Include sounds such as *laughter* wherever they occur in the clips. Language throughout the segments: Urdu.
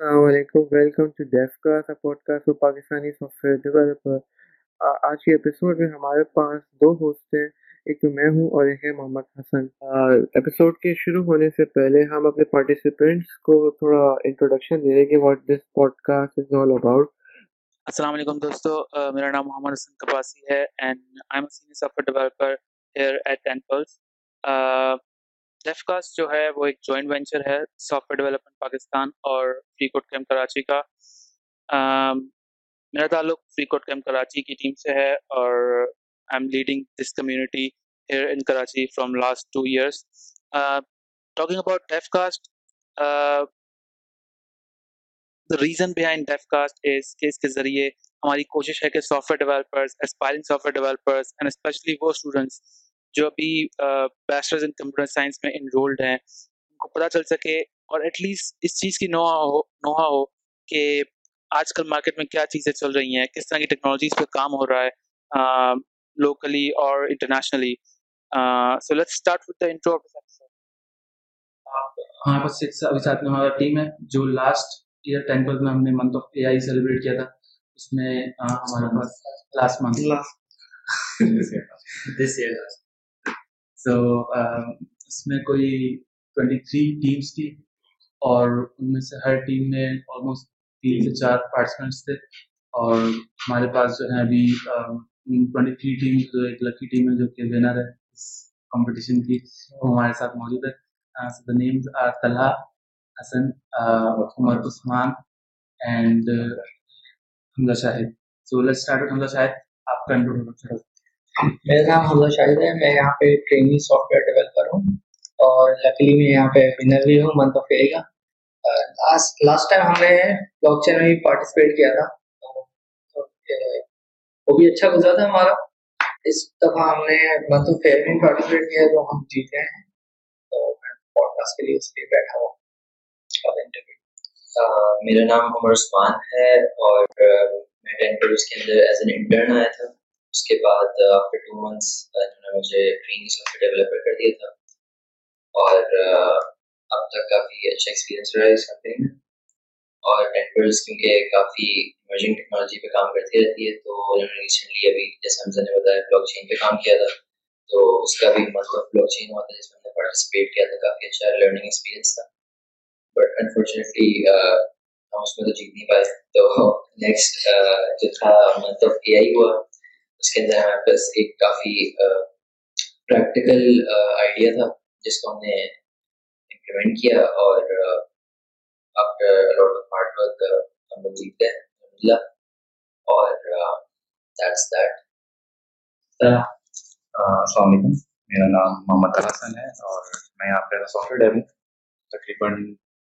السلام علیکم ویلکم ٹو ڈیف کا podcast Pakistani software developer آج کے ایپیسوڈ میں ہمارے پاس دو ہوسٹ ہیں، ایک تو میں ہوں اور ایک ہے محمد حسن۔ ایپیسوڈ کے شروع ہونے سے پہلے ہم اپنے پارٹیسپینٹس کو تھوڑا انٹروڈکشن دے رہے کہ what this podcast is all about السلام علیکم دوستو میرا نام محمد حسن کپاسی ہے and I am senior software developer here at ten plus DevCast جو ہے وہ ایک جوائنٹ وینچر ہے سافٹ ویئر ڈیولپمنٹ پاکستان اور فری کوٹ کیمپ کراچی کا میرا تعلق فری کوٹ کیمپ کراچی کی ٹیم سے ہے اور I am leading this community here in Karachi from last two years talking about DevCast the reason behind DevCast is کہ اس کے ذریعے ہماری کوشش ہے کہ software developers aspiring software developers and specially وہ اسٹوڈنٹس جو ابھی بیچلرز ان کمپیوٹر سائنس میں انرولڈ ہیں ان کو پتہ چل سکے اور ایٹ لیسٹ اس چیز کی نوحا ہو نوحا ہو کہ آج کل مارکیٹ میں کیا چیزیں چل رہی ہیں کس طرح کی ٹیکنالوجیز پہ کام ہو رہا ہے لوکلی اور internationally so let start with the intro ہمارے پاس ابھی ساتھ میں ہمارا ٹیم ہے جو لاسٹ ایئر ٹیمپل میں ہم نے month of A I celebrate کیا تھا اس میں ہمارے پاس last month this year last so um, اس میں کوئی ٹوینٹی تھری ٹیمس تھی اور ان میں سے ہر ٹیم میں آلموسٹ تین سے چار پارٹیسپینٹس تھے اور ہمارے پاس جو ہے ابھی ٹوینٹی تھری ٹیم جو ایک لکی ٹیم ہے جو کہ ونر ہے اس کمپٹیشن کی، وہ ہمارے ساتھ موجود ہے. Names are Talha Hassan Umar Usman and Hamza Shahid so let start Hamza Shahid آپ کا انٹروڈکشن میرا نام حمزہ شاہد ہے، میں یہاں پہ ٹریننگ سافٹ ویئر ڈیولپر ہوں اور لکلی میں یہاں پہ ونر بھی ہوں منتھ آف کا۔ لاسٹ لاسٹ ٹائم ہم نے بلاک چین میں بھی پارٹیسپیٹ کیا تھا۔ وہ بھی اچھا گزرا تھا ہمارا۔ اس دفعہ ہم نے منتھ آف فیئر میں پارٹیسپیٹ کیا تو ہم جیت گئے۔ ہیں تو میں پوڈ کاسٹ کے لیے اس لیے بیٹھا ہوں۔ میرا نام عمر عثمان ہے اور میں ٹین کے اندر ایز این انٹرن آیا تھا۔ اس کے بعد آفٹر ٹو منتھس انہوں نے مجھے ٹریننگ سافٹ ویئر ڈیولپر کر دیا تھا اور uh, اب تک کافی اچھا ایکسپیرینس رہا ہے اس کمپنی میں اور نیٹورکس کیونکہ کافی ایمرجنگ ٹیکنالوجی پہ کام کرتی رہتی ہے تو انہوں نے ریسنٹلی ابھی، جیسے حمزہ نے بتایا بلاک چین پہ کام کیا تھا تو اس کا بھی مطلب بلاک چین ہوا تھا جس میں ہم نے پارٹیسپیٹ کیا تھا، کافی اچھا لرننگ ایکسپیرینس تھا بٹ انفارچونیٹلی uh, ہم اس میں تو جیت نہیں پائے تو نیکسٹ uh, جو تھا مطلب اے آئی ہوا اس کے اندر ہمارے پاس ایک کافی پریکٹیکل آئیڈیا تھا، جس کو ہم نے امپلیمنٹ کیا اور after lot of hard work ہم لوگ جیت گئے الحمد للہ اور دیٹس دیٹ السلام علیکم۔ میرا نام محمد حسن ہے اور میں یہاں پہ سافٹ ویئر ڈیولپ تقریباً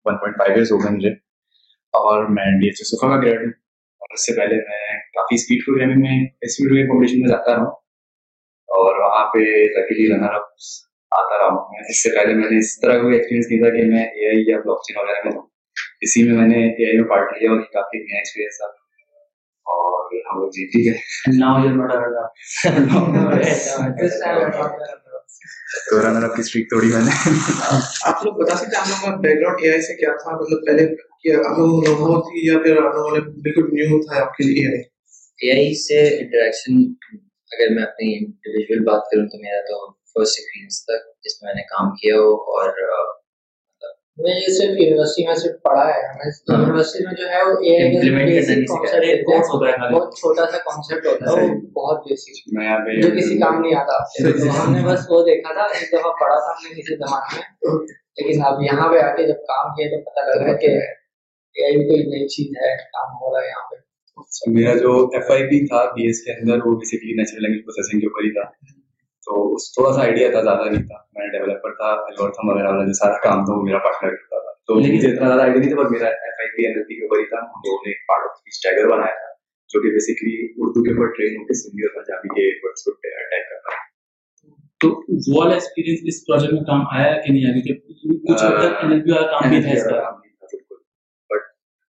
ون پوائنٹ فائیو ایئرس ہو گئے مجھے۔ اور میں ڈی ایچ ایس کا گریڈ ہوں۔ اور اس سے پہلے میں کافی اسپیڈ پروگرامنگ میں اسپیڈ ویو کمپٹیشن میں جاتا رہا ہوں اور وہاں پہ لکیلی رنر اپ آتا رہا ہوں اس سے پہلے میں نے اس طرح کوئی ایکسپیرینس نہیں تھا کہ میں اے آئی یا بلاک چین وغیرہ میں اسی میں میں نے اے آئی میں پارٹ لیا اور کافی نیا ایکسپیرینس تھا۔ اور ہم لوگ جیت ہی گئے۔ *laughs* تو رنر اپ کی اسٹریک توڑی میں نے۔ آپ لوگ بتا سکتے ہیں آپ لوگوں کا بیک گراؤنڈ اے آئی سے کیا تھا؟ مطلب پہلے آپ لوگوں کو تھی یا پھر آپ لوگوں نے بالکل نیو تھا آپ کے لیے۔ اے آئی سے انٹریکشن اگر میں اپنی انڈیویجول بات کروں تو میرا تو فرسٹ ایکسپیرینس تھا جس میں میں نے کام کیا ہو اور میں یہ صرف یونیورسٹی میں صرف پڑھا ہے۔ ہمیں یونیورسٹی میں جو ہے وہ اے آئی بہت چھوٹا سا کانسیپٹ ہوتا ہے بہت بیسک جو کسی کام نہیں آتا۔ *laughs* تو ہم نے بس وہ دیکھا تھا ایک دفعہ پڑھا تھا ہم نے کسی زمانے میں۔ لیکن اب یہاں پہ آ کے جب کام کیا تو پتہ لگ رہا ہے کہ اے آئی کوئی نئی چیز ہے کام ہو رہا ہے یہاں پہ۔ میرا جو ایف آئی پی تھا بی ایس کے اندر وہ بیسکلی نیچرل لینگویج پروسیسنگ کے اوپر ہی تھا۔ تو اس تھوڑا سا آئیڈیا تھا زیادہ نہیں تھا۔ میں ڈیولپر تھا الگورتھم وغیرہ والا جو سارا کام تھا وہ میرا پارٹنر کرتا تھا۔ تو مجھے اتنا زیادہ آئیڈیا نہیں تھا پر میرا F I P N L P کے اوپر ہی تھا۔ ہم لوگوں نے ایک پارٹ آف اسپیچ ٹیگر بنایا تھا جو کہ بیسکلی اردو کے اوپر ٹرین ہو کے سندھی اور پنجابی کے ورڈس کو ٹائپ کرتا ہے۔ تو وہ والا ایکسپیرینس اس پروجیکٹ میں کام آیا کہ نہیں؟ آیا کیونکہ کچھ حد تک این ایل پی والا کام بھی تھا اس کا؟ بٹ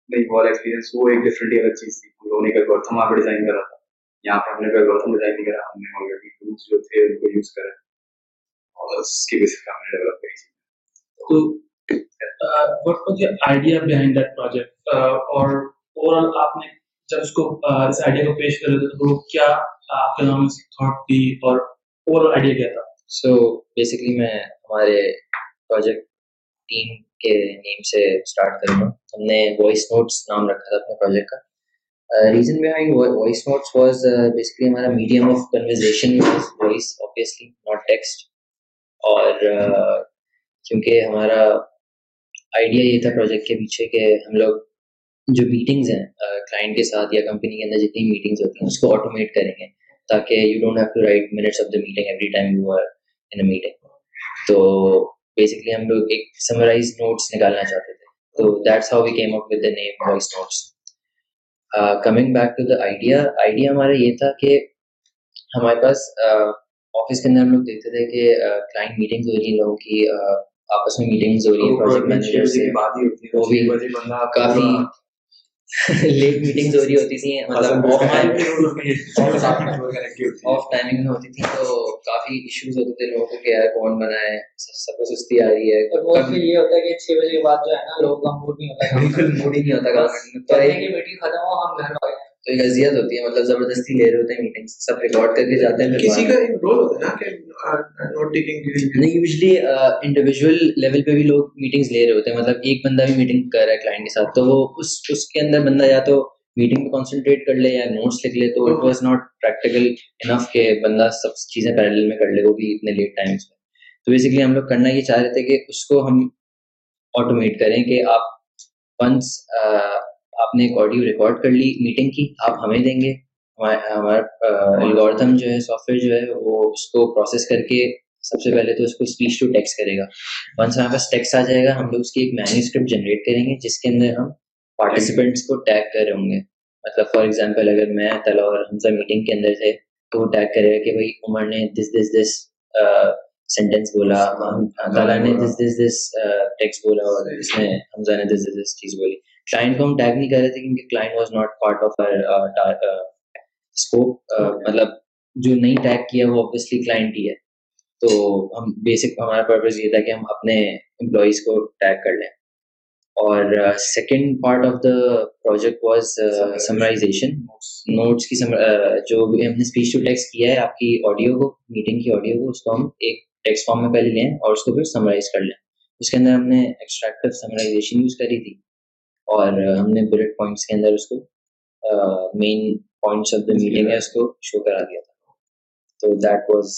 نہیں وہ والا ایکسپیرینس وہ ایک ڈفرینٹ الگ چیز تھی۔ ہم لوگوں نے ایک الگورتھم وہاں پہ ڈیزائن کرا تھا۔ یہاں پہ ہم نے الگورتھم ڈیزائن نہیں کرا ہم نے آلریڈی ٹولس جو تھے ان کو یوز کرا اور اس کی بیسس پہ ہم نے ڈیولپ کری تو what was your idea behind that project اور اوور آل آپ نے جب اس کو اس آئیڈیا کو پیش کر رہے تھے تو کیا آپ کے نام سے تھاٹ تھی اور اوور آل آئیڈیا کیا تھا؟ سو بیسکلی میں ہمارے پروجیکٹ ٹیم کے نیم سے اسٹارٹ کروں گا ہم نے وائس نوٹس نام رکھا تھا اپنے پروجیکٹ کا۔ Reason behind voice notes was basically ہمارا medium of conversation voice obviously not text اور uh, کیونکہ ہمارا آئیڈیا یہ تھا پروجیکٹ کے پیچھے کہ ہم لوگ جو میٹنگز ہیں uh, کلائنٹ کے ساتھ یا کمپنی کے اندر جتنی میٹنگز ہوتی ہیں، اس کو آٹومیٹ کریں گے۔ تاکہ you don't have to write minutes of the meeting every time you are in a meeting تو بیسکلی ہم لوگ ایک سمرائز نوٹس نکالنا چاہتے تھے۔ تو that's how we came up with the name voice notes coming back to the idea idea ہمارا یہ تھا کہ ہمارے پاس آفس کے اندر ہم لوگ دیکھتے تھے کہ کلائنٹ میٹنگز ہو رہی ہیں لوگوں کی آپس میں میٹنگز ہو رہی ہیں پروجیکٹ مینیجر سے۔ وہ بھی کافی لیٹ میٹنگز ہو رہی ہوتی تھیں مطلب آف ٹائمنگ میں ہوتی تھی تو کافی ایشوز ہوتے تھے لوگوں کو کہ یار کون بنا ہے سب کو سستی آ رہی ہے اور یہ ہوتا ہے کہ چھ بجے کے بعد جو ہے نا لوگوں کا موڈ نہیں ہوتا بالکل موڈ ہی نہیں ہوتا تو میٹنگ ختم ہو ہم گھر آ گئے تو ایک اذیت ہوتی ہے مطلب زبردستی لے رہے ہوتے ہیں میٹنگ سب ریکارڈ کر کے جاتے ہیں کسی کا رول ہوتا ہے نا کہ نوٹ ٹیکنگ نہیں یوزلی انڈیویجول لیول پہ بھی لوگ میٹنگز لے رہے ہوتے ہیں۔ مطلب ایک بندہ بھی میٹنگ کر رہا ہے کلائنٹ کے ساتھ تو وہ اس اس کے اندر بندہ یا تو میٹنگ پہ کانسنٹریٹ کر لے یا نوٹس لکھ لے تو it was not practical enough کہ بندہ سب چیزیں پیرل میں کر لے وہ بھی اتنے لیٹ ٹائمس میں۔ تو بیسکلی ہم لوگ کرنا یہ چاہ رہے تھے کہ اس کو ہم آٹومیٹ کریں کہ آپ ونس آپ نے ایک آڈیو ریکارڈ کر لی میٹنگ کی، آپ ہمیں دیں گے. ہمارا الگوردم جو ہے سافٹ ویئر جو ہے، وہ اس کو پروسیس کر کے سب سے پہلے تو اس کو اسپیچ ٹو ٹیکس کرے گا. ونس ہمارے پاس ٹیکس آ جائے گا، ہم لوگ اس کی ایک مینیوسکرپٹ جنریٹ کریں گے، جس کے اندر ہم پارٹیسپینٹس کو ٹیگ کر رہے ہوں گے. مطلب فار ایگزامپل اگر میں تلا اور حمزہ میٹنگ کے اندر تھے، تو وہ ٹیگ کرے گا کہ بھائی، عمر نے دس دس دس سینٹینس بولا تالا نے دس دس دس ٹیکس بولا، اور اس میں حمزہ نے دس دس دس چیز بولی. کلائنٹ کو ہم ٹیگ نہیں کر رہے تھے کیونکہ client was not part of scope مطلب جو نہیں ٹیگ کیا وہ اوبیسلی کلائنٹ ہی ہے. تو ہم بیسک ہمارا پرپز یہ تھا کہ ہم اپنے امپلائیز کو ٹیگ کر لیں. اور second part of the project was summarization notes کی جو بھی ہم نے اسپیچ ٹو ٹیکس کیا ہے آپ کی آڈیو کو میٹنگ کی آڈیو کو اس کو ہم ایک ٹیکس فارم میں پہلے لیں اور اس کو پھر سمرائز کر لیں. اس کے اندر ہم نے ایکسٹریکٹو سمرائزیشن یوز کری تھی. اور ہم نے بلٹ پوائنٹس کے اندر اس کو main points of the meeting ہے اس کو شو کرا دیا تھا۔ تو دیٹ واز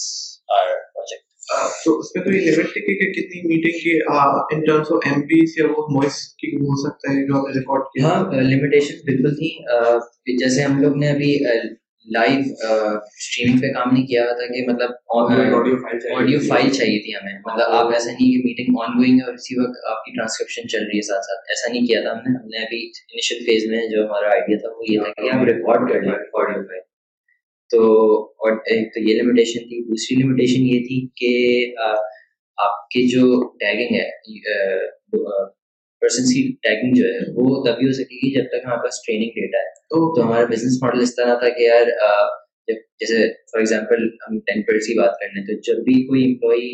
آر پروجیکٹ تو اس میں تو یہ لمٹ تھی کہ کتنی میٹنگ کی ان ٹرمز آف ایم پیز یا وہ وائس کی ہو سکتا ہے جو آپ نے ریکارڈ کیا۔ ہاں بالکل جیسے ہم لوگ نے ابھی لائیو اسٹریمنگ پہ کام نہیں کیا تھا کہ مطلب آڈیو فائل چاہیے تھی۔ ہمیں۔ مطلب آپ ایسا نہیں کہ میٹنگ آن گوئنگ ہے اور اسی وقت آپ کی ٹرانسکرپشن چل رہی ہے ساتھ ساتھ۔ ایسا نہیں کیا تھا ہم نے۔ ہم نے ابھی انیشیل فیز میں جو ہمارا آئیڈیا تھا وہ یہ تھا کہ آپ ریکارڈ کر لیں۔ آڈیو فائل تو اور ایک تو یہ لمیٹیشن تھی۔ دوسری لمیٹیشن یہ تھی کہ آپ کی جو ٹیگنگ ہے پرسن کی ٹیگنگ جو ہے وہ تبھی ہو سکے گی جب تک ہمارے پاس ٹریننگ ڈیٹا ہے۔ تو ہمارا بزنس ماڈل اس طرح تھا کہ یار جیسے فار ایگزامپل ہم ٹین کی بات کر لیں تو جب بھی کوئی امپلائی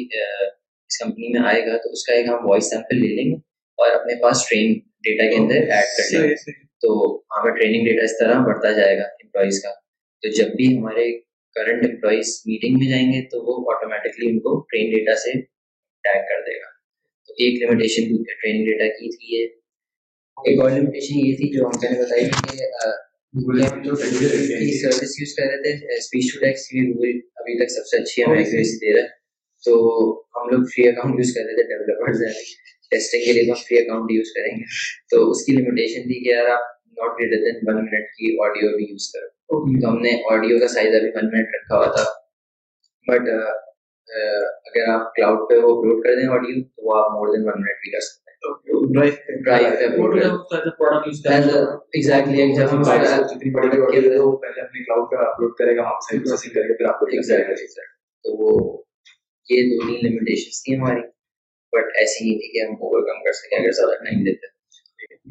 اس کمپنی میں آئے گا تو اس کا ایک ہم وائس سیمپل لے لیں گے اور اپنے پاس ٹرین ڈیٹا کے اندر ایڈ کر لیں گے۔ تو ہمیں ٹریننگ ڈیٹا اس طرح بڑھتا جائے گا امپلائیز کا۔ تو جب بھی ہمارے کرنٹ امپلائیز میٹنگ میں جائیں گے تو وہ آٹومیٹکلی ان کو ٹرین ڈیٹا سے ٹیگ کر دے گا۔ ایک لمیٹیشن ٹریننگ ڈیٹا کی تھی یہ۔ ایک اور لمیٹیشن یہ تھی جو ہم نے بتائی کہ سروس یوز کر رہے تھے۔ اسپیچ ٹو ٹیکس کی گوگل ابھی تک سب سے اچھی ہمیں ایکوریسی دے رہا ہے۔ تو ہم لوگ فری اکاؤنٹ یوز کر رہے تھے ڈیولپرز ہیں۔ ٹیسٹنگ کے لیے تو فری اکاؤنٹ یوز کریں گے۔ تو اس کی لمیٹیشن تھی کہ یار آپ not greater than one minute کی آڈیو بھی یوز کرو۔ تو ہم نے آڈیو کا سائز ابھی ون منٹ رکھا ہوا تھا۔ بٹ اگر آپ کلاؤڈ پہ وہ اپلوڈ کر دیں آڈیو تو وہ آپ مور دین ون منٹ بھی کر سکتے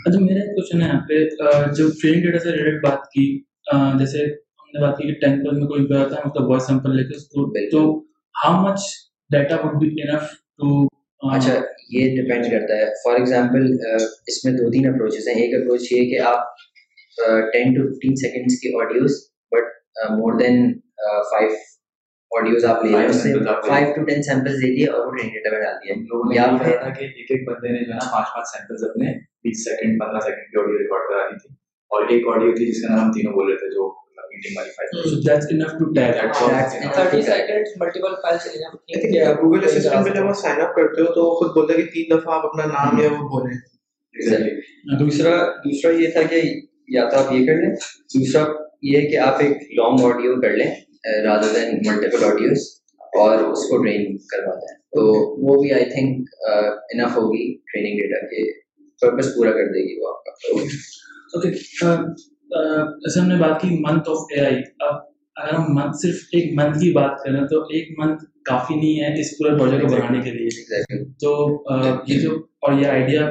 اچھا میرا کوشچن ہے یہاں پہ۔ جو ٹریننگ ڈیٹا سے ریلیٹڈ بات کی جیسے ہم نے بات کی کہ ٹین پر میں کوئی آتا ہے مطلب وائس سیمپل لے کے اس کو تو how much data would be enough to اچھا یہ ڈپینڈ کرتا ہے۔ فار ایگزامپل اس میں دو تین اپروچز ہیں۔ ایک اپروچ یہ کہ آپ ٹین ٹو ففٹین سیکنڈس کی audios but more than five audios آپ لے ہیں اس سے فائیو ٹو ٹین سیمپلز دے دیے اور وہ ٹریننگ ڈیٹا میں ڈال دیا تھا کہ ایک ایک بندے نے جو ہے نا پانچ پانچ سیمپلز اپنے بیس سیکنڈ پندرہ سیکنڈ کی آڈیو ریکارڈ کرا دی تھی۔ اور ایک آڈیو تھی جس کا نام ہم تینوں بول رہے تھے جو میٹنگ والی file so that's enough to tag 30 seconds multiple files چلے جائیں گوگل اسسٹنٹ میں جب آپ سائن اپ کرتے ہو تو خود بولتا ہے کہ تین دفعہ آپ اپنا نام یا وہ بولیں دوسرا دوسرا یہ تھا کہ یا تو آپ یہ کر لیں دوسرا یہ کہ آپ ایک لانگ آڈیو کر لیں رادر دین ملٹیپل آڈیوز اور اس کو ٹرین کرواتا ہے تو وہ بھی آئی تھنک انف ہوگی ٹریننگ ڈیٹا کے پرپز پورا کر دے گی وہ آپ کا اوکے جیسے ہم نے بات کی منتھ آف اے آئی اب اگر ہم منتھ صرف ایک منتھ کی بات کریں تو ایک منتھ کافی نہیں ہے اس پورے پروجیکٹ کو بنانے کے لیے۔ تو یہ جو اور یہ آئیڈیا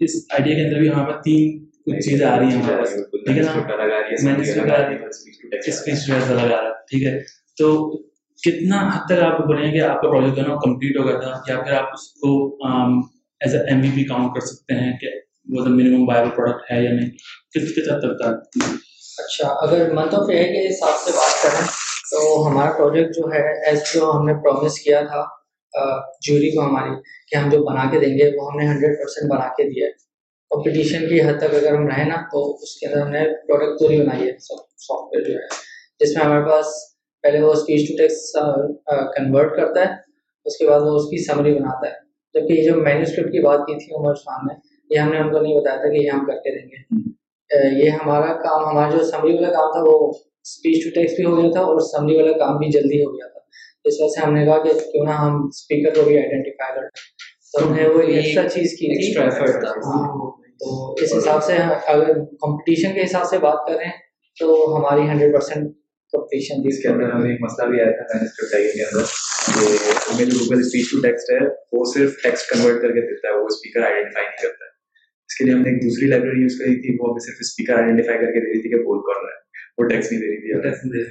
اس آئیڈیا کے اندر بھی ہمارے پاس تین کچھ چیزیں آ رہی ہیں ہمارے پاس۔ ٹھیک ہے نا؟ میں لگا رہا ٹھیک ہے۔ تو کتنا حد تک آپ بولیں گے آپ کا پروجیکٹ جو ہے نا کمپلیٹ ہو گیا تھا یا پھر آپ اس کو as a M B P count کر سکتے ہیں کہ وہ منیمم وائبل پروڈکٹ ہے یا نہیں؟ کس کس حد تک تھا اچھا اگر منتھ آف ایئر کے حساب سے بات کریں، تو ہمارا پروجیکٹ جو ہے ایز جو ہم نے پرومس کیا تھا جوری کو ہماری، کہ ہم جو بنا کے دیں گے، وہ ہم نے ہنڈریڈ پرسینٹ بنا کے دیا ہے۔ کمپٹیشن کی حد تک اگر ہم رہیں نا، تو اس کے اندر ہم نے پروڈکٹ پوری بنائی ہے سافٹ ویئر جو ہے۔ جس میں ہمارے پاس پہلے وہ اسپیچ ٹو ٹیکس کنورٹ کرتا ہے، اس کے بعد وہ اس کی سمری بناتا ہے۔ جبکہ یہ جو مینو اسکرپٹ کی بات کی تھی عمر خان نے یہ ہم نے ان کو نہیں بتایا تھا کہ یہ ہم کر کے دیں گے یہ ہمارا کام ہمارا جو سمری والا کام تھا وہ اسپیچ ٹو ٹیکس بھی ہو گیا تھا اور سمری والا کام بھی جلدی ہو گیا تھا۔ اس وجہ سے ہم نے کہا کہ کیوں نہ ہم اسپیکر کو بھی آئیڈینٹیفائی کریں تو ہم نے وہ ایکسٹرا چیز کی تھی۔ ہاں، تو اس حساب سے اگر کمپٹیشن کے حساب سے بات کریں تو ہماری ہنڈریڈ پرسینٹ کمپٹیشن اس کے اندر ہمیں ایک مسئلہ بھی آیا تھا کے اندر کہ ہمیں جو گوگل اسپیچ ٹو ٹیکسٹ ہے وہ صرف ٹیکسٹ کنورٹ کر کے دیتا ہے وہ اسپیکر آئیڈینٹیفائی نہیں کرتا۔ ہے اس کے لیے ہم نے ایک دوسری لائبریری یوز کری تھی وہ ہمیں صرف اسپیکر آئیڈینٹیفائی کر کے دے رہی تھی کہ بول کر رہا ہے۔ وہ ٹیکسٹ نہیں دے رہی تھی۔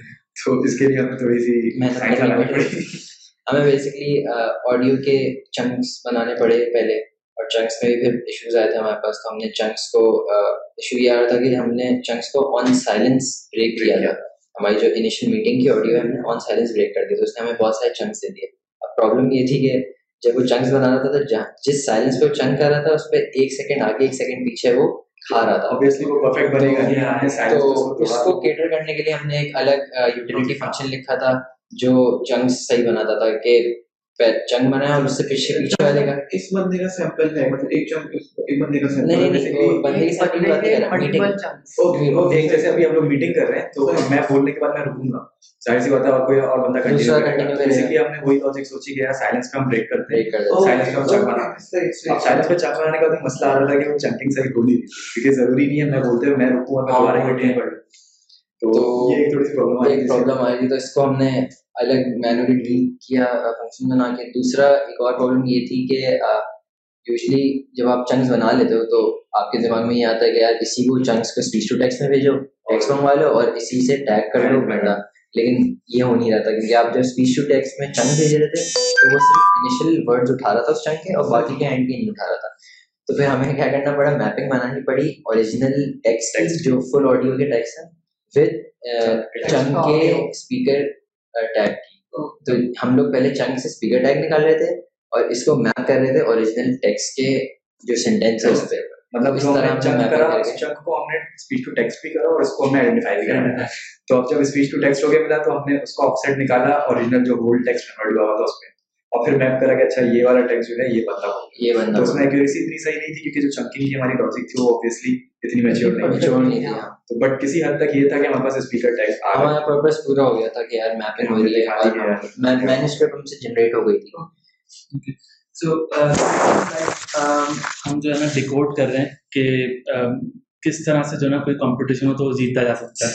تو اس کے لیے ہمیں تھوڑی سی *laughs* ہمیں بیسکلی آڈیو کے چنکس بنانے پڑے پہلے۔ اور چنکس میں بھی پھر ایشوز آئے تھے ہمارے پاس۔ تو ہم نے چنکس کو ایشو یہ آ رہا تھا کہ ہم نے چنکس کو آن سائلنس بریک کیا تھا۔ ہماری جو انیشیل میٹنگ کی آڈیو ہے ہم نے آن سائلنس بریک کر دی۔ تو اس نے ہمیں بہت سارے چنکس دے دیے۔ اب پرابلم یہ تھی کہ جب وہ چنکس بنا رہا تھا تو جس سائلنس پہ وہ چنک کر رہا تھا اس پہ ایک سیکنڈ آگے ایک سیکنڈ پیچھے وہ کھا رہا تھا۔ تو اس کو کیٹر کرنے کے لیے ہم نے ایک الگ یوٹیلیٹی فنکشن لکھا تھا جو چنکس صحیح بناتا تھا کہ چنگ بنا اور اس سے پیچھے پیچھے والے کا اس بندے کا سیمپل ہے مطلب ایک چنگ ایک بندے کا سیمپل نہیں نہیں بندے کے ساتھ بات کر رہا میٹنگ اوکے ایک جیسے ابھی ہم لوگ میٹنگ کر رہے ہیں تو میں بولنے کے بعد میں رکوں گا۔ ظاہر سی بات ہے اور کوئی اور بندہ کنٹینیو کرے گا۔ بیسیکلی ہم نے وہی لاجک سوچی کہ سائلنس پہ ہم بریک کرتے ہیں۔ سائلنس پہ ہم چنگ بناتے ہیں۔ اب سائلنس پہ چنگ بنانے کا مسئلہ آ رہا تھا کہ وہ چنکنگ صحیح نہیں۔ کیونکہ ضروری نہیں ہے میں بولتے ہوئے میں رکوں اور میں دوبارہ کنٹینیو کر تو یہ ایک تھوڑی سی پرابلم آئی تھی تو اس کو ہم نے الگ مینولی ڈیل کیا فنکشن بنا کے۔ دوسرا ایک اور پرابلم یہ تھی کہ یوزلی جب آپ چنکس بنا لیتے ہو تو آپ کے دماغ میں یہ آتا ہے کہ یار اسی کو چنکس کو اسپیچ ٹو ٹیکس میں بھیجو ٹیکس منگوا لو اور اسی سے ٹیگ کر لو بنڈا لیکن یہ ہو نہیں رہا تھا کیونکہ آپ جب اسپیچ ٹو ٹیکس میں چنک بھیج رہے تھے تو وہ صرف انیشیل ورڈ اٹھا رہا تھا اس چنک کے اور باقی کے اینڈ کے نہیں اٹھا رہا تھا۔ تو پھر ہمیں کیا کرنا پڑا؟ میپنگ بنانی پڑی۔ اوریجنل ٹیکسٹ جو فل آڈیو کے ٹیکس ہیں وتھ چنک کے اسپیکر ٹیگ کی تو ہم لوگ پہلے چنک سے اسپیکر ٹیگ نکال رہے تھے اور اس کو میپ کر رہے تھے اوریجنل ٹیکس کے جو سینٹینس ہے اس پہ مطلب اس طرح چنک کرا اس چنک کو ہم نے اسپیچ ٹو ٹیکسٹ بھی کرا اور اس کو ہم نے آئیڈینٹیفائی بھی کرا تو اب جب اسپیچ ٹو ٹیکسٹ ہو گیا ملا تو ہم نے اس کو آف سیٹ نکالا اوریجنل جو ہول ٹیکسٹ کنورٹ ہوا تھا اس میں اور پھر میپ کرا کہ اچھا یہ والا ٹیکسٹ جو ہے یہ بندہ یہ بندہ اس میں ایکوریسی اتنی صحیح نہیں تھی کیونکہ جو چنکنگ کی ہماری لاجک تھی وہ اتنی میچور نہیں تھی تو بٹ کسی حد تک یہ تھا کہ ہمارے پاس اسپیکر ٹیکس آ ہمارا پرپس پورا ہو گیا تھا کہ یار میپنگ ہو رہی ہے۔ مینوسکرپٹ ہم سے جنریٹ ہو گئی تھی۔ سو ہم جو ہے نا ڈیکوڈ کر رہے ہیں کہ کس طرح سے جو ہے نا کوئی کمپٹیشن ہو تو وہ جیتا جا سکتا *laughs*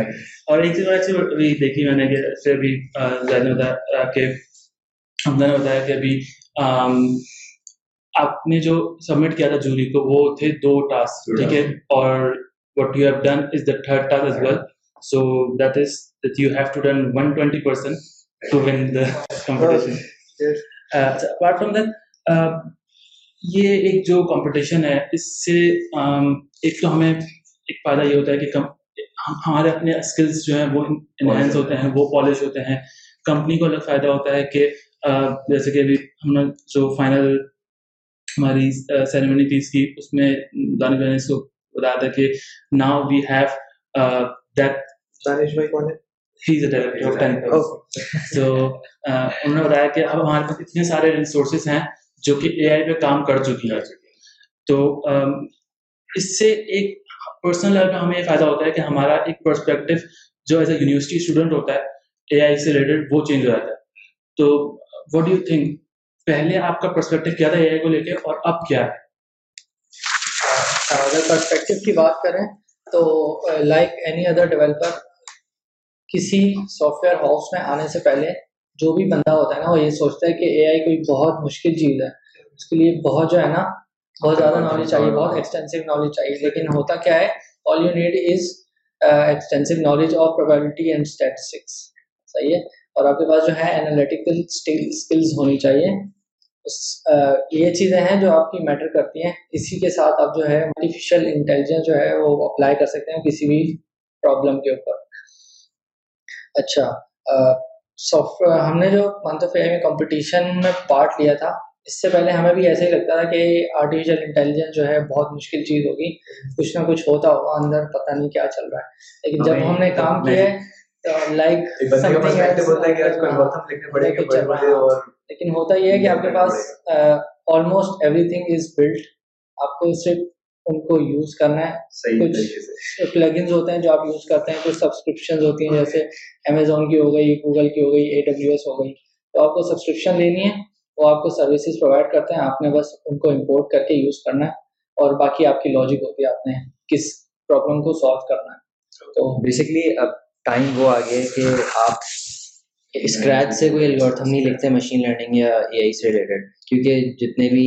ہے۔ اور ایک چیز ابھی دیکھی میں نے کہ ابھی زیادہ بتایا کہ ہم نے بتایا کہ ابھی آپ نے جو سبمٹ کیا تھا جوری کو وہ تھے دو ٹاسک ٹھیک ہے؟ اور what you have done is the third task as well so that is that you have to done one twenty percent to win the competition. Yes. Uh, so apart from that, uh, یہ ایک جو کمپٹیشن ہے اس سے um, ایک تو ہمیں ایک فائدہ یہ ہوتا ہے کہ ہمارے اپنے اسکلس جو ہیں وہ انہینس ہوتے ہیں وہ پالش ہوتے ہیں۔ کمپنی کو الگ فائدہ ہوتا ہے کہ جیسے کہ ابھی ہم نے جو فائنل ہماری سیریمنی تھی اس کی اس میں دانش بھائی نے اس کو بتایا تھا کہ now we have that Danish بھائی کون ہے تو انہوں نے بتایا کہ اب ہمارے پاس اتنے سارے ریسورسز ہیں جو کہ اے آئی پہ کام کر چکی ہے تو اس سے ایک پرسنل ہمیں یہ فائدہ ہوتا ہے کہ ہمارا ایک پرسپیکٹو جو ایز اے یونیورسٹی اسٹوڈنٹ ہوتا ہے اے آئی سے ریلیٹڈ وہ چینج ہو جاتا ہے۔ تو وٹ ڈو یو تھنک پہلے آپ کا پرسپیکٹو کیا تھا اے آئی کو لے کے اور اب کیا ہے؟ اگر پرسپیکٹو کی بات کریں تو لائک اینی ادر ڈیولپر کسی سافٹ ویئر ہاؤس میں آنے سے پہلے جو بھی بندہ ہوتا ہے نا، وہ یہ سوچتا ہے کہ اے آئی کوئی بہت مشکل چیز ہے۔ اس کے لیے بہت جو ہے نا، بہت زیادہ نالج چاہیے، بہت ایکسٹینسو نالج چاہیے۔ لیکن ہوتا کیا ہے all you need is extensive knowledge of probability and statistics صحیح ہے؟ اور آپ کے پاس جو ہے انالیٹیکل اسکلز ہونی چاہیے۔ یہ چیزیں ہیں جو آپ کی میٹر کرتی ہیں۔ اسی کے ساتھ آپ جو ہے آرٹیفیشیل انٹیلیجنس جو ہے وہ اپلائی کر سکتے ہیں کسی بھی پرابلم کے اوپر۔ اچھا سافٹ ویئر ہم نے جو منتھ آف میں کمپٹیشن میں پارٹ لیا تھا اس سے پہلے ہمیں بھی ایسے ہی لگتا تھا کہ آرٹیفیشیل انٹیلیجنس جو ہے بہت مشکل چیز ہوگی۔ کچھ نہ کچھ ہوتا ہوگا اندر پتہ نہیں کیا چل رہا ہے۔ لیکن جب ہم نے کام کیا ہے لیکن ہوتا یہ ہے کہ آپ کے پاس almost everything is blood آپ کو صرف ان کو یوز کرنا ہے. کچھ پلگنس ہوتے ہیں جو آپ یوز کرتے ہیں. کچھ سبسکرپشن ہوتی ہیں جیسے امیزون کی ہو گئی گوگل کی ہو گئی اے ڈبلیو ایس ہو گئی. تو آپ کو سبسکرپشن لینی ہے. وہ آپ کو سروسز پرووائڈ کرتے ہیں. آپ نے بس ان کو امپورٹ کر کے یوز کرنا ہے. اور باقی آپ کی لاجک ہوتی ہے. آپ نے کس پرابلم کو سالو کرنا ہے. تو بیسکلی اب ٹائم وہ آ گیا کہ آپ اسکریچ سے کوئی الگورتھم نہیں لکھتے مشین لرننگ یا اے آئی سے ریلیٹڈ کیونکہ جتنے بھی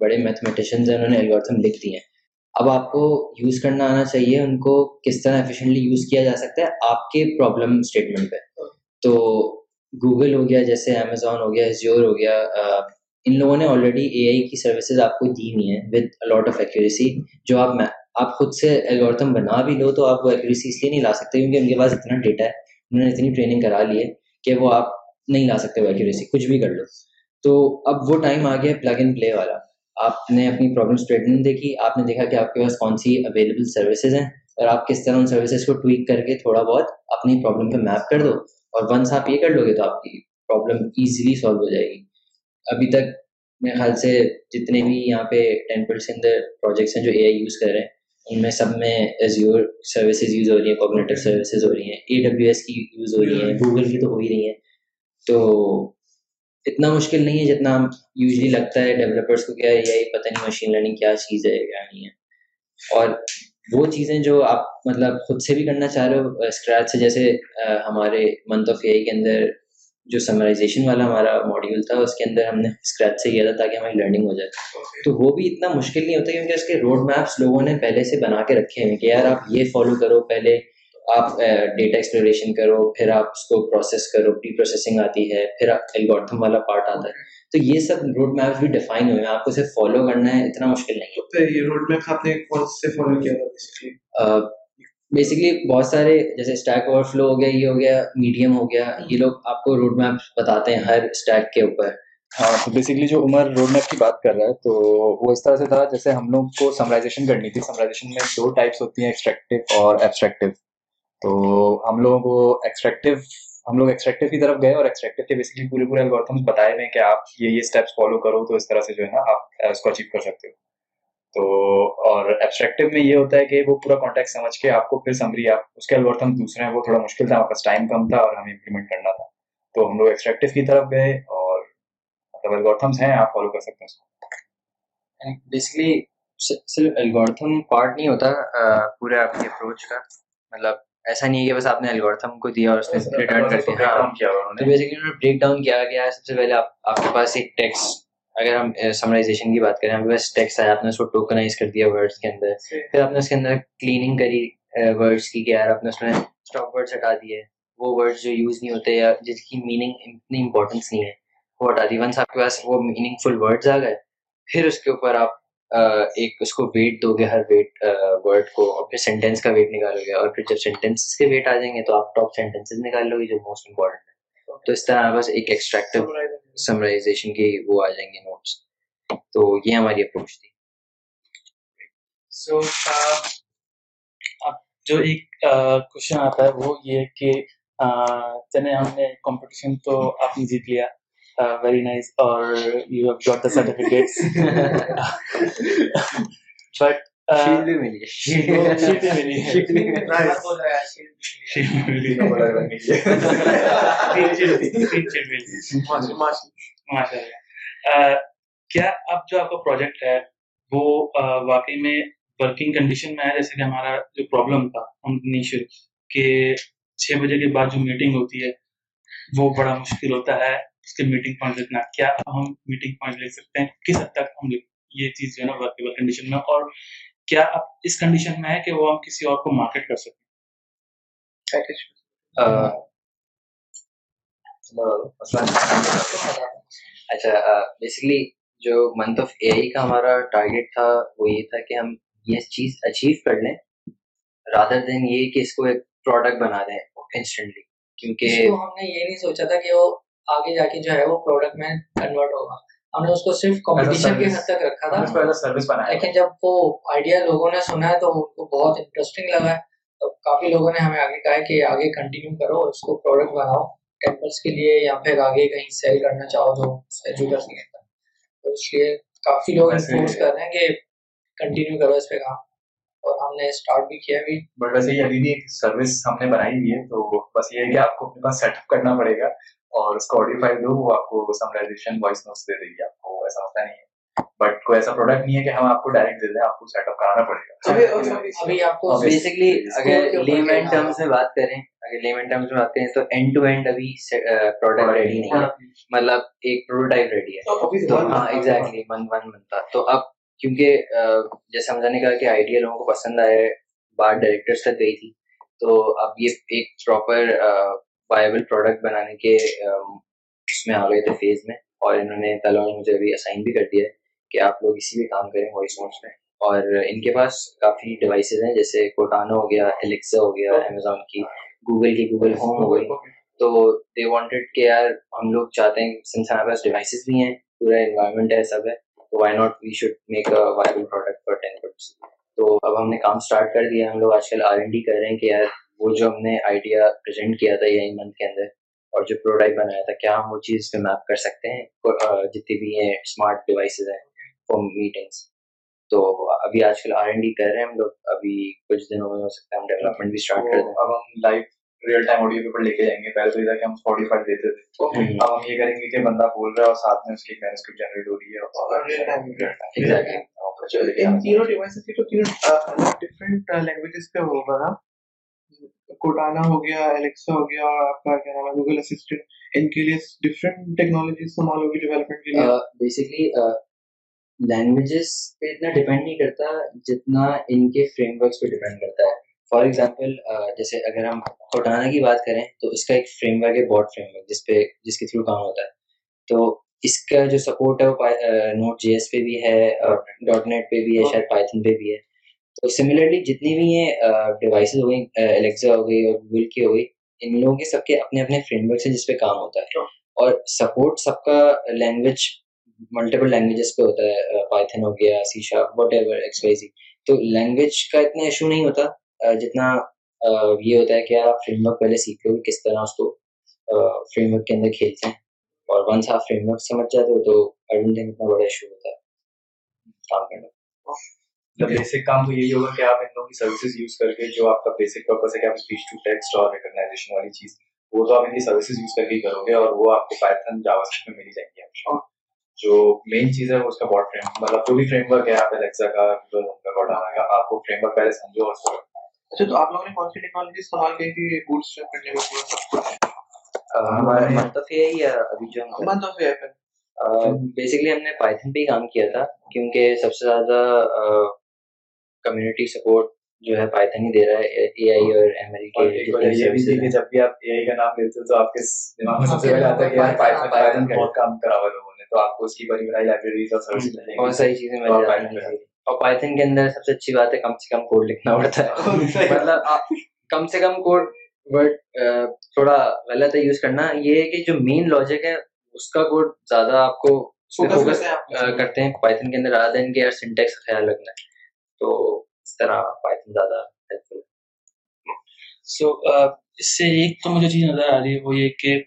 بڑے میتھمیٹیشینز ہیں، انہوں نے الگورتھم لکھ دیے ہیں۔ اب آپ کو یوز کرنا آنا چاہیے، ان کو کس طرح ایفیشینٹلی یوز کیا جا سکتا ہے آپ کے پرابلم اسٹیٹمنٹ پہ۔ تو گوگل ہو گیا، جیسے امیزون ہو گیا زیور ہو گیا ان لوگوں نے آلریڈی اے آئی کی سروسز آپ کو دی ہوئی ہیں ود الاٹ آف ایکوریسی جو آپ آپ خود سے الگورتھم بنا بھی لو تو آپ وہ ایکوریسی اس لیے نہیں لا سکتے کیونکہ ان کے پاس اتنا ڈیٹا ہے، انہوں نے اتنی ٹریننگ کرا لی ہے کہ وہ آپ نہیں لا سکتے وہ ایکوریسی کچھ بھی کر لو۔ تو اب وہ ٹائم آ گیا پلگ اینڈ پلے والا۔ آپ نے اپنی پرابلم اسٹیٹمنٹ دیکھی، آپ نے دیکھا کہ آپ کے پاس کون سی اویلیبل سروسز ہیں اور آپ کس طرح ان سروسز کو ٹویک کر کے تھوڑا بہت اپنی پرابلم پہ میپ کر دو اور ونس آپ یہ کر لو گے تو آپ کی پرابلم ایزیلی سالو ہو جائے گی۔ ابھی تک میرے خیال سے جتنے بھی یہاں پہ ٹین پرسینٹ پروجیکٹس ہیں جو اے آئی یوز کر رہے ہیں ان میں سب میں ایزیور سروسز یوز ہو رہی ہیں کوگنیٹو سروسز ہو رہی ہیں اے ڈبلیو ایس کی یوز ہو رہی ہیں گوگل کی تو ہو ہی رہی ہیں. تو اتنا مشکل نہیں ہے جتنا یوزلی لگتا ہے ڈیولپرس کو کیا ہے پتہ نہیں مشین لرننگ کیا چیز ہے، کیا نہیں ہے. اور وہ چیزیں جو آپ مطلب خود سے بھی کرنا چاہ رہے ہو اسکریچ سے، جیسے ہمارے منتھ آف اے کے اندر جو سمرائزیشن والا ہمارا ماڈیول تھا اس کے اندر ہم نے اسکریچ سے کیا تھا تاکہ ہماری لرننگ ہو جائے۔ تو وہ بھی اتنا مشکل نہیں ہوتا کیونکہ اس کے روڈ میپس لوگوں نے پہلے سے بنا کے رکھے ہیں کہ یار آپ یہ فالو کرو پہلے آپ ڈیٹا ایکسپلوریشن کرو پھر آپ اس کو پروسیس کرو پری پروسیسنگ آتی ہے پھر الگورتھم والا پارٹ آتا ہے۔ تو یہ سب روڈ میپس بھی ڈیفائن ہوئے ہیں۔ آپ کو صرف فالو کرنا ہے اتنا مشکل نہیں ہے۔ یہ روڈ میپ آپ نے کون سے فالو کیا تھا بیسکلی بہت سارے جیسے اسٹیک اوور فلو ہو گیا، یہ ہو گیا میڈیم ہو گیا، یہ لوگ آپ کو روڈ میپ بتاتے ہیں ہر اسٹیک کے اوپر۔ ہاں تو بیسکلی جو عمر روڈ میپ کی بات کر رہا ہے، تو وہ اس طرح سے تھا جیسے ہم لوگ کو سمرائزیشن کرنی تھی۔ سمرائزیشن میں دو ٹائپس ہوتی ہیں ایکسٹریکٹیو اور ایبسٹریکٹیو تو ہم لوگوں کو ایکسٹریکٹیو ہم لوگ ایکسٹریکٹیو کی طرف گئے اور ایکسٹریکٹیو کے بیسکلی پورے پورے الگورتھمس بتائے ہوئے کہ آپ یہ یہ اسٹیپس فالو کرو تو اس طرح سے جو ہے نا آپ اس کو اچیو کر سکتے ہو۔ تو اور ایبسٹریکٹیو میں یہ ہوتا ہے کہ وہ پورا کانٹیکٹ سمجھ کے آپ کو پھر سمری آپ اس کے الگورتھم دوسرے ہیں وہ تھوڑا مشکل تھا آپ پاس ٹائم کم تھا اور ہمیں امپلیمنٹ کرنا تھا۔ تو ہم لوگ ایکسٹریکٹیو کی طرف گئے اور مطلب الگورتھمس ہیں آپ فالو کر سکتے ہیں اس کو۔ بیسکلی صرف الگورتھم پارٹ نہیں ہوتا پورے آپ کی اپروچ کا۔ مطلب ایسا نہیں ہے کہ بس آپ نے الگورتھم کو دیا اور اس نے ریٹرن کر دیا۔ تو بیسکلی انہوں نے بریک ڈاؤن کیا گیا ہے سب سے پہلے آپ آپ کے پاس ایک ٹیکس اگر ہم سمرائزیشن کی بات کریں کے پاس ٹیکس آیا آپ نے اس کو ٹوکنائز کر دیا ورڈس کے اندر۔ پھر آپ نے اس کے اندر کلیننگ کری ورڈس کی کہ یار آپ نے اس میں اسٹاپ ورڈس ہٹا دیے۔ وہ ورڈ جو یوز نہیں ہوتے یا جس کی میننگ اتنی امپورٹنس نہیں ہے وہ ہٹا دی۔ ونس آپ کے پاس وہ میننگ فل ورڈز آ گئے پھر اس کے اوپر آپ ایک اس کو ویٹ دو گے ہر ویٹ ورڈ کو اور پھر سینٹینس کا ویٹ نکالو گے۔ اور پھر جب سینٹینس کے ویٹ آ جائیں گے تو آپ ٹاپ سینٹینس نکال لو گے جو موسٹ امپورٹنٹ ہے۔ تو اس طرح بس ایک ایکسٹریکٹو سمرائزیشن کی وہ آ جائیں گے نوٹس تو یہ ہماری اپروچ تھی. سو اب جو ایک کوشچن آتا ہے وہ یہ کہ چلے ہم نے کمپٹیشن تو آپ نے جیت لیا. ویری نائس اور you have got the certificates but کیا اب جو آپ کا پروجیکٹ ہے وہ واقعی میں ورکنگ کنڈیشن میں ہے جیسے کہ ہمارا جو پرابلم تھا ہم انیشل کہ چھ بجے کے بعد جو میٹنگ ہوتی ہے وہ بڑا مشکل ہوتا ہے اس کے میٹنگ پوائنٹ لکھنا کیا ہم میٹنگ پوائنٹ لکھ سکتے ہیں کس حد تک ہم یہ چیز جو ہے نا ورکیبل کنڈیشن میں اور کیا اب اس کنڈیشن میں ہے کہ وہ ہم کسی اور کو مارکیٹ کر سکتے اچھا بیسکلی جو منتھ آف اے آئی کا ہمارا ٹارگیٹ تھا وہ یہ تھا کہ ہم یہ چیز اچیو کر لیں رادر دین یہ کہ اس کو ایک پروڈکٹ بنا دیں انسٹنٹلی کیونکہ ہم نے یہ نہیں سوچا تھا کہ وہ آگے جا کے جو ہے وہ پروڈکٹ میں کنورٹ ہوگا۔ ہم نے اس کو صرف کمپٹیشن کے حد تک رکھا تھا۔ لیکن جب وہ آئیڈیا لوگوں نے سنا ہے تو ان کو بہت انٹرسٹنگ لگا ہے۔ تو کافی لوگوں نے ہمیں آگے کہا ہے کہ آگے کنٹینیو کرو اس کو پروڈکٹ بناؤ۔ ٹیمپلس کے لیے یا پھر آگے کہیں سیل کرنا چاہو تو سیل کر سکیں تو اس لیے کافی لوگ انفورس کر رہے ہیں کہ کنٹینیو کرو اس پہ کام۔ اور ہم نے اسٹارٹ بھی کیا ابھی بٹ ویسے یہ ابھی بھی ایک سروس ہم نے بنائی ہوئی ہے۔ تو بس یہ ہے کہ آپ کو اپنے پاس سیٹ اپ کرنا پڑے گا۔ اور اس کو آڈیو فائل دو وہ آپ کو سمرائزیشن وائس نوٹس دے دے گی آپ کو ایسا ہوتا نہیں ہے۔ بٹ کوئی ایسا پروڈکٹ نہیں ہے کہ ہم آپ کو ڈائریکٹ دے دیں آپ کو سیٹ اپ کرانا پڑے گا۔ ابھی آپ کو بیسکلی اگر لیمن ٹرمز میں بات کریں اگر لیمن ٹرمز میں بات کریں تو اینڈ ٹو اینڈ ابھی پروڈکٹ ریڈی نہیں ہے۔ مطلب ایک پروٹوٹائپ ریڈی ہے۔ تو ہاں ایگزیکٹلی من ون منتھا تو اب کیونکہ جیسے ہم نے کہا کہ آئیڈیا لوگوں کو پسند آئے بات ڈائریکٹرس تک گئی تھی تو اب یہ ایک پراپر وائبل پروڈکٹ بنانے کے اس میں آ گئے تھے فیز میں اور انہوں نے تلا مجھے ابھی اسائن بھی کر دیا ہے کہ آپ لوگ اسی بھی کام کریں وائس نوٹس میں۔ اور ان کے پاس کافی ڈیوائسیز ہیں، جیسے کوٹانو ہو گیا الیکسا ہو گیا امیزون کی گوگل کی گوگل ہوم ہو گئی۔ تو دے وانٹیڈ کہ یار ہم لوگ چاہتے ہیں سنس ہمارے پاس ڈیوائسیز بھی ہیں، پورا انوائرمنٹ ہے، سب ہے، تو why not we should make a viable product for ten purse تو اب ہم نے کام اسٹارٹ کر دیا، ہم لوگ آج کل آر این ڈی کر رہے ہیں کہ یار وہ جو ہم نے آئیڈیا پریزنٹ کیا تھا یہی منتھ کے اندر اور جو پروڈکٹ بنایا تھا کیا ہم وہ چیز پہ میپ کر سکتے ہیں؟ جتنی بھی ہیں اسمارٹ ڈیوائسیز ہیں فار میٹنگس تو ابھی آج کل آر این ڈی کر رہے ہیں ہم لوگ ابھی کچھ دنوں میں ہو سکتا ہے ہم ڈیولپمنٹ بھی اسٹارٹ کر دیں۔ اب ہم live real time audio paper لے کے جائیں گے۔ پہلے تو ادھر کہ ہم اسپوٹیفائی دیتے تھے۔ اب ہم یہ کریں گے کہ بندہ بول رہا ہے اور ساتھ میں اس کی مینسکرپٹ جنریٹ ہو رہی ہے ان تینوں ڈیوائسز کی تو تینوں ڈفرینٹ لینگویجز پہ ہوگا نا۔ کوٹانا ہو گیا الیکسا ہو گیا اور آپ کا کیا نام ہے گوگل اسسٹنٹ ان کے لیے ڈفرینٹ ٹیکنالوجی استعمال ہوگی ڈیولپمنٹ کے لیے؟ بیسکلی لینگویجز پہ اتنا ڈپینڈ نہیں کرتا جتنا ان کے فریم ورکس پہ ڈپینڈ کرتا ہے۔ فار ایگزامپل جیسے اگر ہم کوٹانا کی بات کریں تو اس کا ایک فریم ورک ہے باڈ فریم ورک جس پہ جس کے تھرو کام ہوتا ہے۔ تو اس کا جو سپورٹ ہے وہ نوٹ جی ایس پہ بھی ہے ڈاٹ نیٹ پہ بھی ہے شاید پائتھن پہ بھی ہے۔ تو سملرلی جتنی بھی یہ ڈیوائسز ہو گئی الیکسا ہو گئی اور گوگل کی ہو گئی ان لوگوں کے سب کے اپنے اپنے فریم ورکس ہیں جس پہ کام ہوتا ہے۔ اور سپورٹ سب کا لینگویج ملٹیپل لینگویجز پہ ہوتا ہے پائتھن ہو گیا C sharp whatever X Y Z تو لینگویج کا اتنا ایشو نہیں ہوتا جتنا یہ ہوتا ہے کہ آپ فریم ورک پہلے سیکھ لو کس طرح اس کو فریم ورک کے اندر کھیلتے ہیں۔ اور ونس آپ فریم ورک سمجھ جاتے ہو تو آئی ڈونٹ تھنک اتنا بڑا ایشو ہوتا ہے۔ کام کرنا۔ بیسک کام تو یہی ہوگا کہ آپ ان لوگوں کی سروسز یوز کر کے جو آپ کا بیسک پرپز ہے کہ آپ اسپیچ ٹو ٹیکسٹ اور ریکگنائزیشن والی چیز وہ تو آپ ان کی سروسز یوز کر کے کرو گے اور وہ آپ کو پائتھن جاوا اسکرپٹ میں مل جائیں گے جو مین چیز ہے وہ اس کا فریم مطلب جو بھی فریم ورک ہے آپ الیکسا کا گوگل ہوم کا آپ کو فریم ورک پہلے سمجھو اور اچھا تو آپ لوگوں نے کون سی ٹیکنالوجی استعمال کی تھی بوٹ اسٹریپ کرنے میں پورا سب کچھ منتف ہی ہے ابھی جو ہے بیسکلی ہم نے پائتھن پہ ہی کام کیا تھا کیونکہ سب سے زیادہ کمیونٹی سپورٹ جو ہے پائتھن ہی دے رہا ہے اے آئی اور ایم ایل کے یہ بھی تھی کہ جب بھی آپ اے آئی کا نام لیتے ہو تو آپ کے دماغ میں سب سے پہلے آتا ہے کہ یار پائتھن پائتھن بہت کام کرا ہوا لوگوں نے تو آپ کو اس کی بڑی بڑی لائبریریز اور سروسز ملیں بہت ساری چیزیں مل جاتی ہیں اور پائتھن کے اندر سب سے اچھی بات ہے کم سے کم کوڈ لکھنا پڑتا ہے۔ *laughs* مطلب کم سے کم کوڈ ورڈ تھوڑا غلط ہے یوز کرنا۔ یہ ہے کہ جو مین لاجک ہے اس کا کوڈ زیادہ آپ کو فوکس کرتے ہیں پائتھن کے اندر زیادہ دن کے سنٹیکس کا خیال رکھنا۔ ہے تو اس طرح پائتھن زیادہ ہیلپ فل سو اس سے ایک تو مجھے چیز نظر آ رہی ہے وہ یہ کہ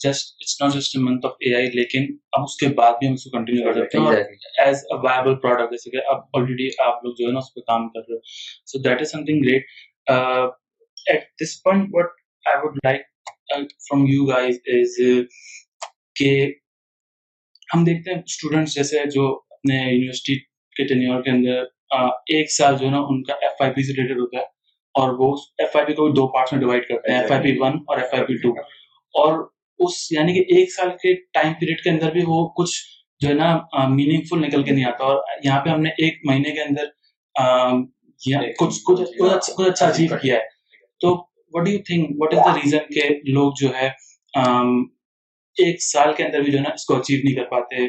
just it's not just month of A I لیکن اب اس کے بعد بھی ہم اس کو کنٹینیو کر سکتے ہیں۔ ایز اے وائبل پروڈکٹ جیسے کہ اب آلریڈی آپ لوگ جو ہے نا اس پہ کام کر رہے ہو۔ So that is something great at this point what I would like from you guys is کہ ہم دیکھتے ہیں اسٹوڈینٹس جیسے جو اپنے یونیورسٹی کے ٹینیور کے اندر ایک سال جو ہے نا ان کا ایف آئی پی سے ریلیٹڈ ہوتا ہے اور وہ ایف آئی پی کو دو پارٹس میں ڈیوائڈ کرتے ہیں ایف آئی پی ون اور ایف آئی پی ٹو اور اس یعنی کہ ایک سال کے ٹائم پیریڈ کے اندر بھی وہ کچھ جو ہے نا میننگ فل نکل کے نہیں آتا اور یہاں پہ ہم نے ایک مہینے کے اندر کچھ کچھ کچھ اچھا اچیو کیا ہے۔ تو what do you think what is the reason کہ لوگ جو ہے ایک سال کے اندر بھی جو ہے نا اس کو اچیو نہیں کر پاتے؟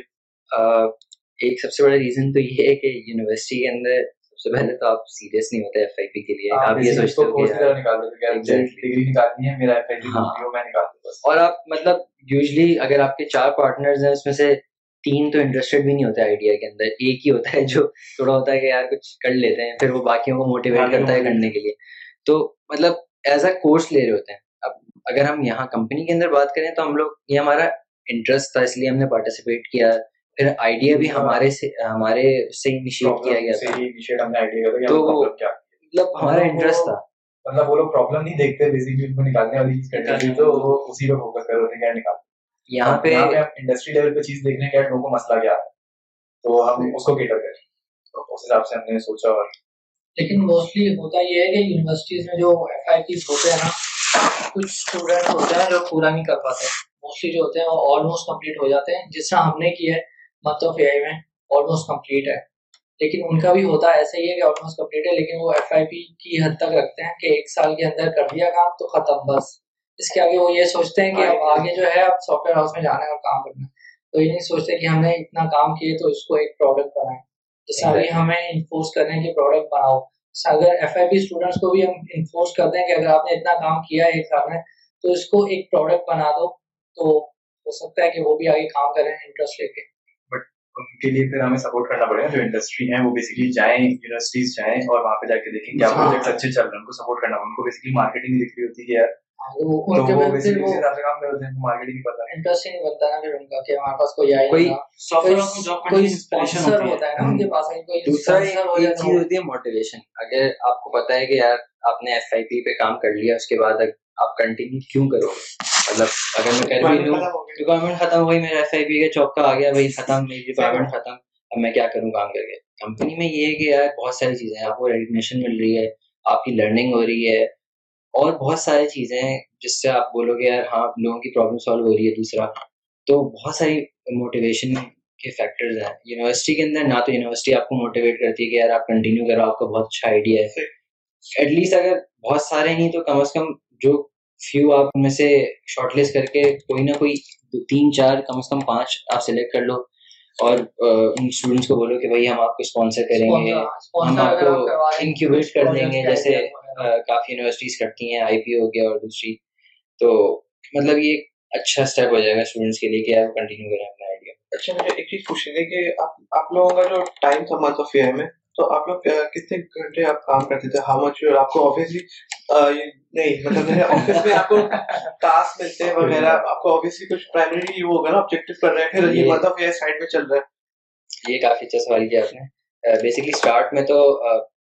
ایک سب سے بڑا ریزن تو یہ ہے کہ یونیورسٹی کے اندر سب سے پہلے تو آپ سیریس نہیں ہوتے ایف آئی پی کے لیے آپ یہ سوچتے ہو اور آپ مطلب یوزلی اگر آپ کے چار پارٹنرز ہیں اس میں سے تین تو انٹرسٹیڈ بھی نہیں ہوتے آئیڈیا کے اندر ایک ہی ہوتا ہے جو تھوڑا ہوتا ہے کہ یار کچھ کر لیتے ہیں پھر وہ باقیوں کو موٹیویٹ کرتا ہے کرنے کے لیے۔ تو مطلب ایز اے کورس لے رہے ہوتے ہیں۔ اب اگر ہم یہاں کمپنی کے اندر بات کریں تو ہم لوگ یہ ہمارا انٹرسٹ تھا اس لیے ہم نے پارٹیسپیٹ کیا۔ پھر آئیڈیا بھی ہمارے سے ہمارے سے انیشیٹ کیا گیا تھا۔ تو مطلب ہمارا انٹرسٹ تھا۔ مطلب وہ لوگ پرابلم نہیں دیکھتے بیسیکلی ان کو نکالنے والی چیز کرتے ہیں تو وہ اسی پہ فوکس کر رہے ہیں کیا نکال۔ یہاں پہ انڈسٹری لیول پہ چیز دیکھنے کے لوگوں کو مسئلہ کیا ہے تو ہم اس کو کیٹر کریں تو اس حساب سے ہم نے سوچا اور لیکن موسٹلی ہوتا یہ ہے کہ یونیورسٹیز میں جو ایف آئی پیز ہوتے ہیں نا کچھ اسٹوڈینٹ ہوتے ہیں جو پورا نہیں کر پاتے۔ موسٹلی جو ہوتے ہیں وہ آلموسٹ کمپلیٹ ہو جاتے ہیں جس طرح ہم نے کیا ہے۔ منتھ آف اے آئی میں آلموسٹ کمپلیٹ ہے. لیکن ان کا بھی ہوتا ایسا ہی ہے کہ آلموسٹ کمپلیٹ ہے لیکن وہ ایف آئی پی کی حد تک رکھتے ہیں کہ ایک سال کے اندر کر دیا کام تو ختم بس۔ اس کے آگے وہ یہ سوچتے ہیں کہ اب آگے جو ہے اب سافٹ ویئر ہاؤس میں جانا ہے اور کام کرنا ہے۔ تو یہ نہیں سوچتے کہ ہم نے اتنا کام کیے تو اس کو ایک پروڈکٹ بنائیں۔ جیسے ابھی ہمیں انفورس کر رہے ہیں کہ پروڈکٹ بناؤ اگر ایف آئی پی اسٹوڈینٹس کو بھی ہم انفورس کر دیں کہ اگر آپ نے اتنا کام کیا ہے ایک سال میں تو اس کو ایک پروڈکٹ بنا دو۔ تو ہو سکتا ہے کہ وہ بھی آگے کام کریں انٹرسٹ لے کے۔ ان کے لیے پھر ہمیں سپورٹ کرنا پڑے گا جو انڈسٹری ہیں وہ بیسکلی جائیں یونیورسٹیز جائیں اور وہاں پہ جا کے دیکھیں کیا پروجیکٹس اچھے چل رہے ہیں ان کو سپورٹ کرنا ان کو بیسکلی مارکیٹنگ دکھ رہی ہوتی ہے۔ یار اگر آپ کو پتا ہے کہ یار آپ نے ایف آئی پی پہ کام کر لیا اس کے بعد آپ کنٹینیو کیوں کرو؟ مطلب اگر میں کر بھی لوں ریکوائرمنٹ ختم ہوئی میرا ایف آئی پی کا چوکا آ گیا بھائی ختم میری ریکوائرمنٹ ختم اب میں کیا کروں کام کر کے؟ کمپنی میں یہ ہے کہ یار بہت ساری چیزیں آپ کو ریکگنیشن مل رہی ہے آپ کی لرننگ ہو رہی ہے اور بہت ساری چیزیں ہیں جس سے آپ بولو گے یار ہاں لوگوں کی پرابلم سالو ہو رہی ہے دوسرا۔ تو بہت ساری موٹیویشن کے فیکٹرز ہیں۔ یونیورسٹی کے اندر نہ تو یونیورسٹی آپ کو موٹیویٹ کرتی ہے کہ یار آپ کنٹینیو کرو آپ کا بہت اچھا آئیڈیا ہے۔ ایٹ لیسٹ اگر بہت سارے نہیں تو کم از کم جو فیو آپ میں سے شارٹ لسٹ کر کے کوئی نہ کوئی تین چار کم از کم پانچ آپ سلیکٹ کر لو اور ان اسٹوڈینٹس کو بولو کہ بھائی ہم آپ کو اسپانسر کریں گے ہم آپ کو انکیوبیٹ کر دیں گے جیسے کافی یونیورسٹیز کرتی ہیں آئی پی ہو گیا اور دوسری تو مطلب یہ اچھا اسٹیپ ہو جائے گا اسٹوڈینٹس کے لیے کہ آپ کنٹینیو کریں اپنا آئیڈیا اچھا مجھے ایک چیز پوچھنی تھی کہ آپ لوگوں کا جو ٹائم تھا منتھ آف ایئر میں تو آپ لوگ کتنے گھنٹے آپ کام کرتے تھے؟ ہاؤ مچ آپ کو نہیں مطلب میرے آفس میں آپ کو ٹاسک ملتے ہیں وغیرہ آپ کو آفیسلی کچھ پرائمری وہ ہوگا نا آبجیکٹو کر رہے ہیں پھر یہ منتھ آف ایئر سائڈ میں چل رہا ہے۔ یہ کافی اچھا سوال کیا آپ نے۔ بیسکلی اسٹارٹ میں تو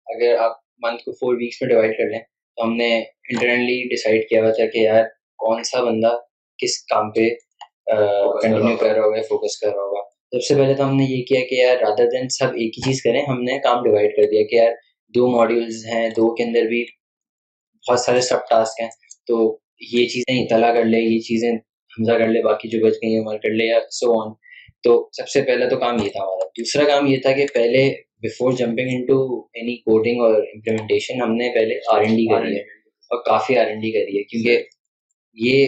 اگر آپ منتھ کو فور ویکس میں ڈیوائڈ کر لیں تو ہم نے انٹرنلی کیا ہوا تھا کہ یار کون سا بندہ کس کام پہ کنٹینیو کر رہا ہوگا فوکس کر رہا ہوگا۔ سب سے پہلے تو ہم نے یہ کیا کہ یار رادر دین سب ایک ہی چیز کریں ہم نے کام ڈیوائڈ کر دیا کہ یار دو ماڈیولز ہیں دو کے اندر بھی بہت سارے سب ٹاسک ہیں۔ تو یہ چیزیں اطلاع کر لے، یہ چیزیں حمزہ کر لے، باقی جو بچ گئی عمر کر لے یا سو آن تو سب سے پہلا تو کام یہ تھا ہمارا۔ دوسرا کام یہ تھا کہ پہلے before jumping into any coding اور امپلیمنٹیشن ہم نے پہلے آر این ڈی کری ہے اور کافی آر این ڈی کری ہے کیونکہ یہ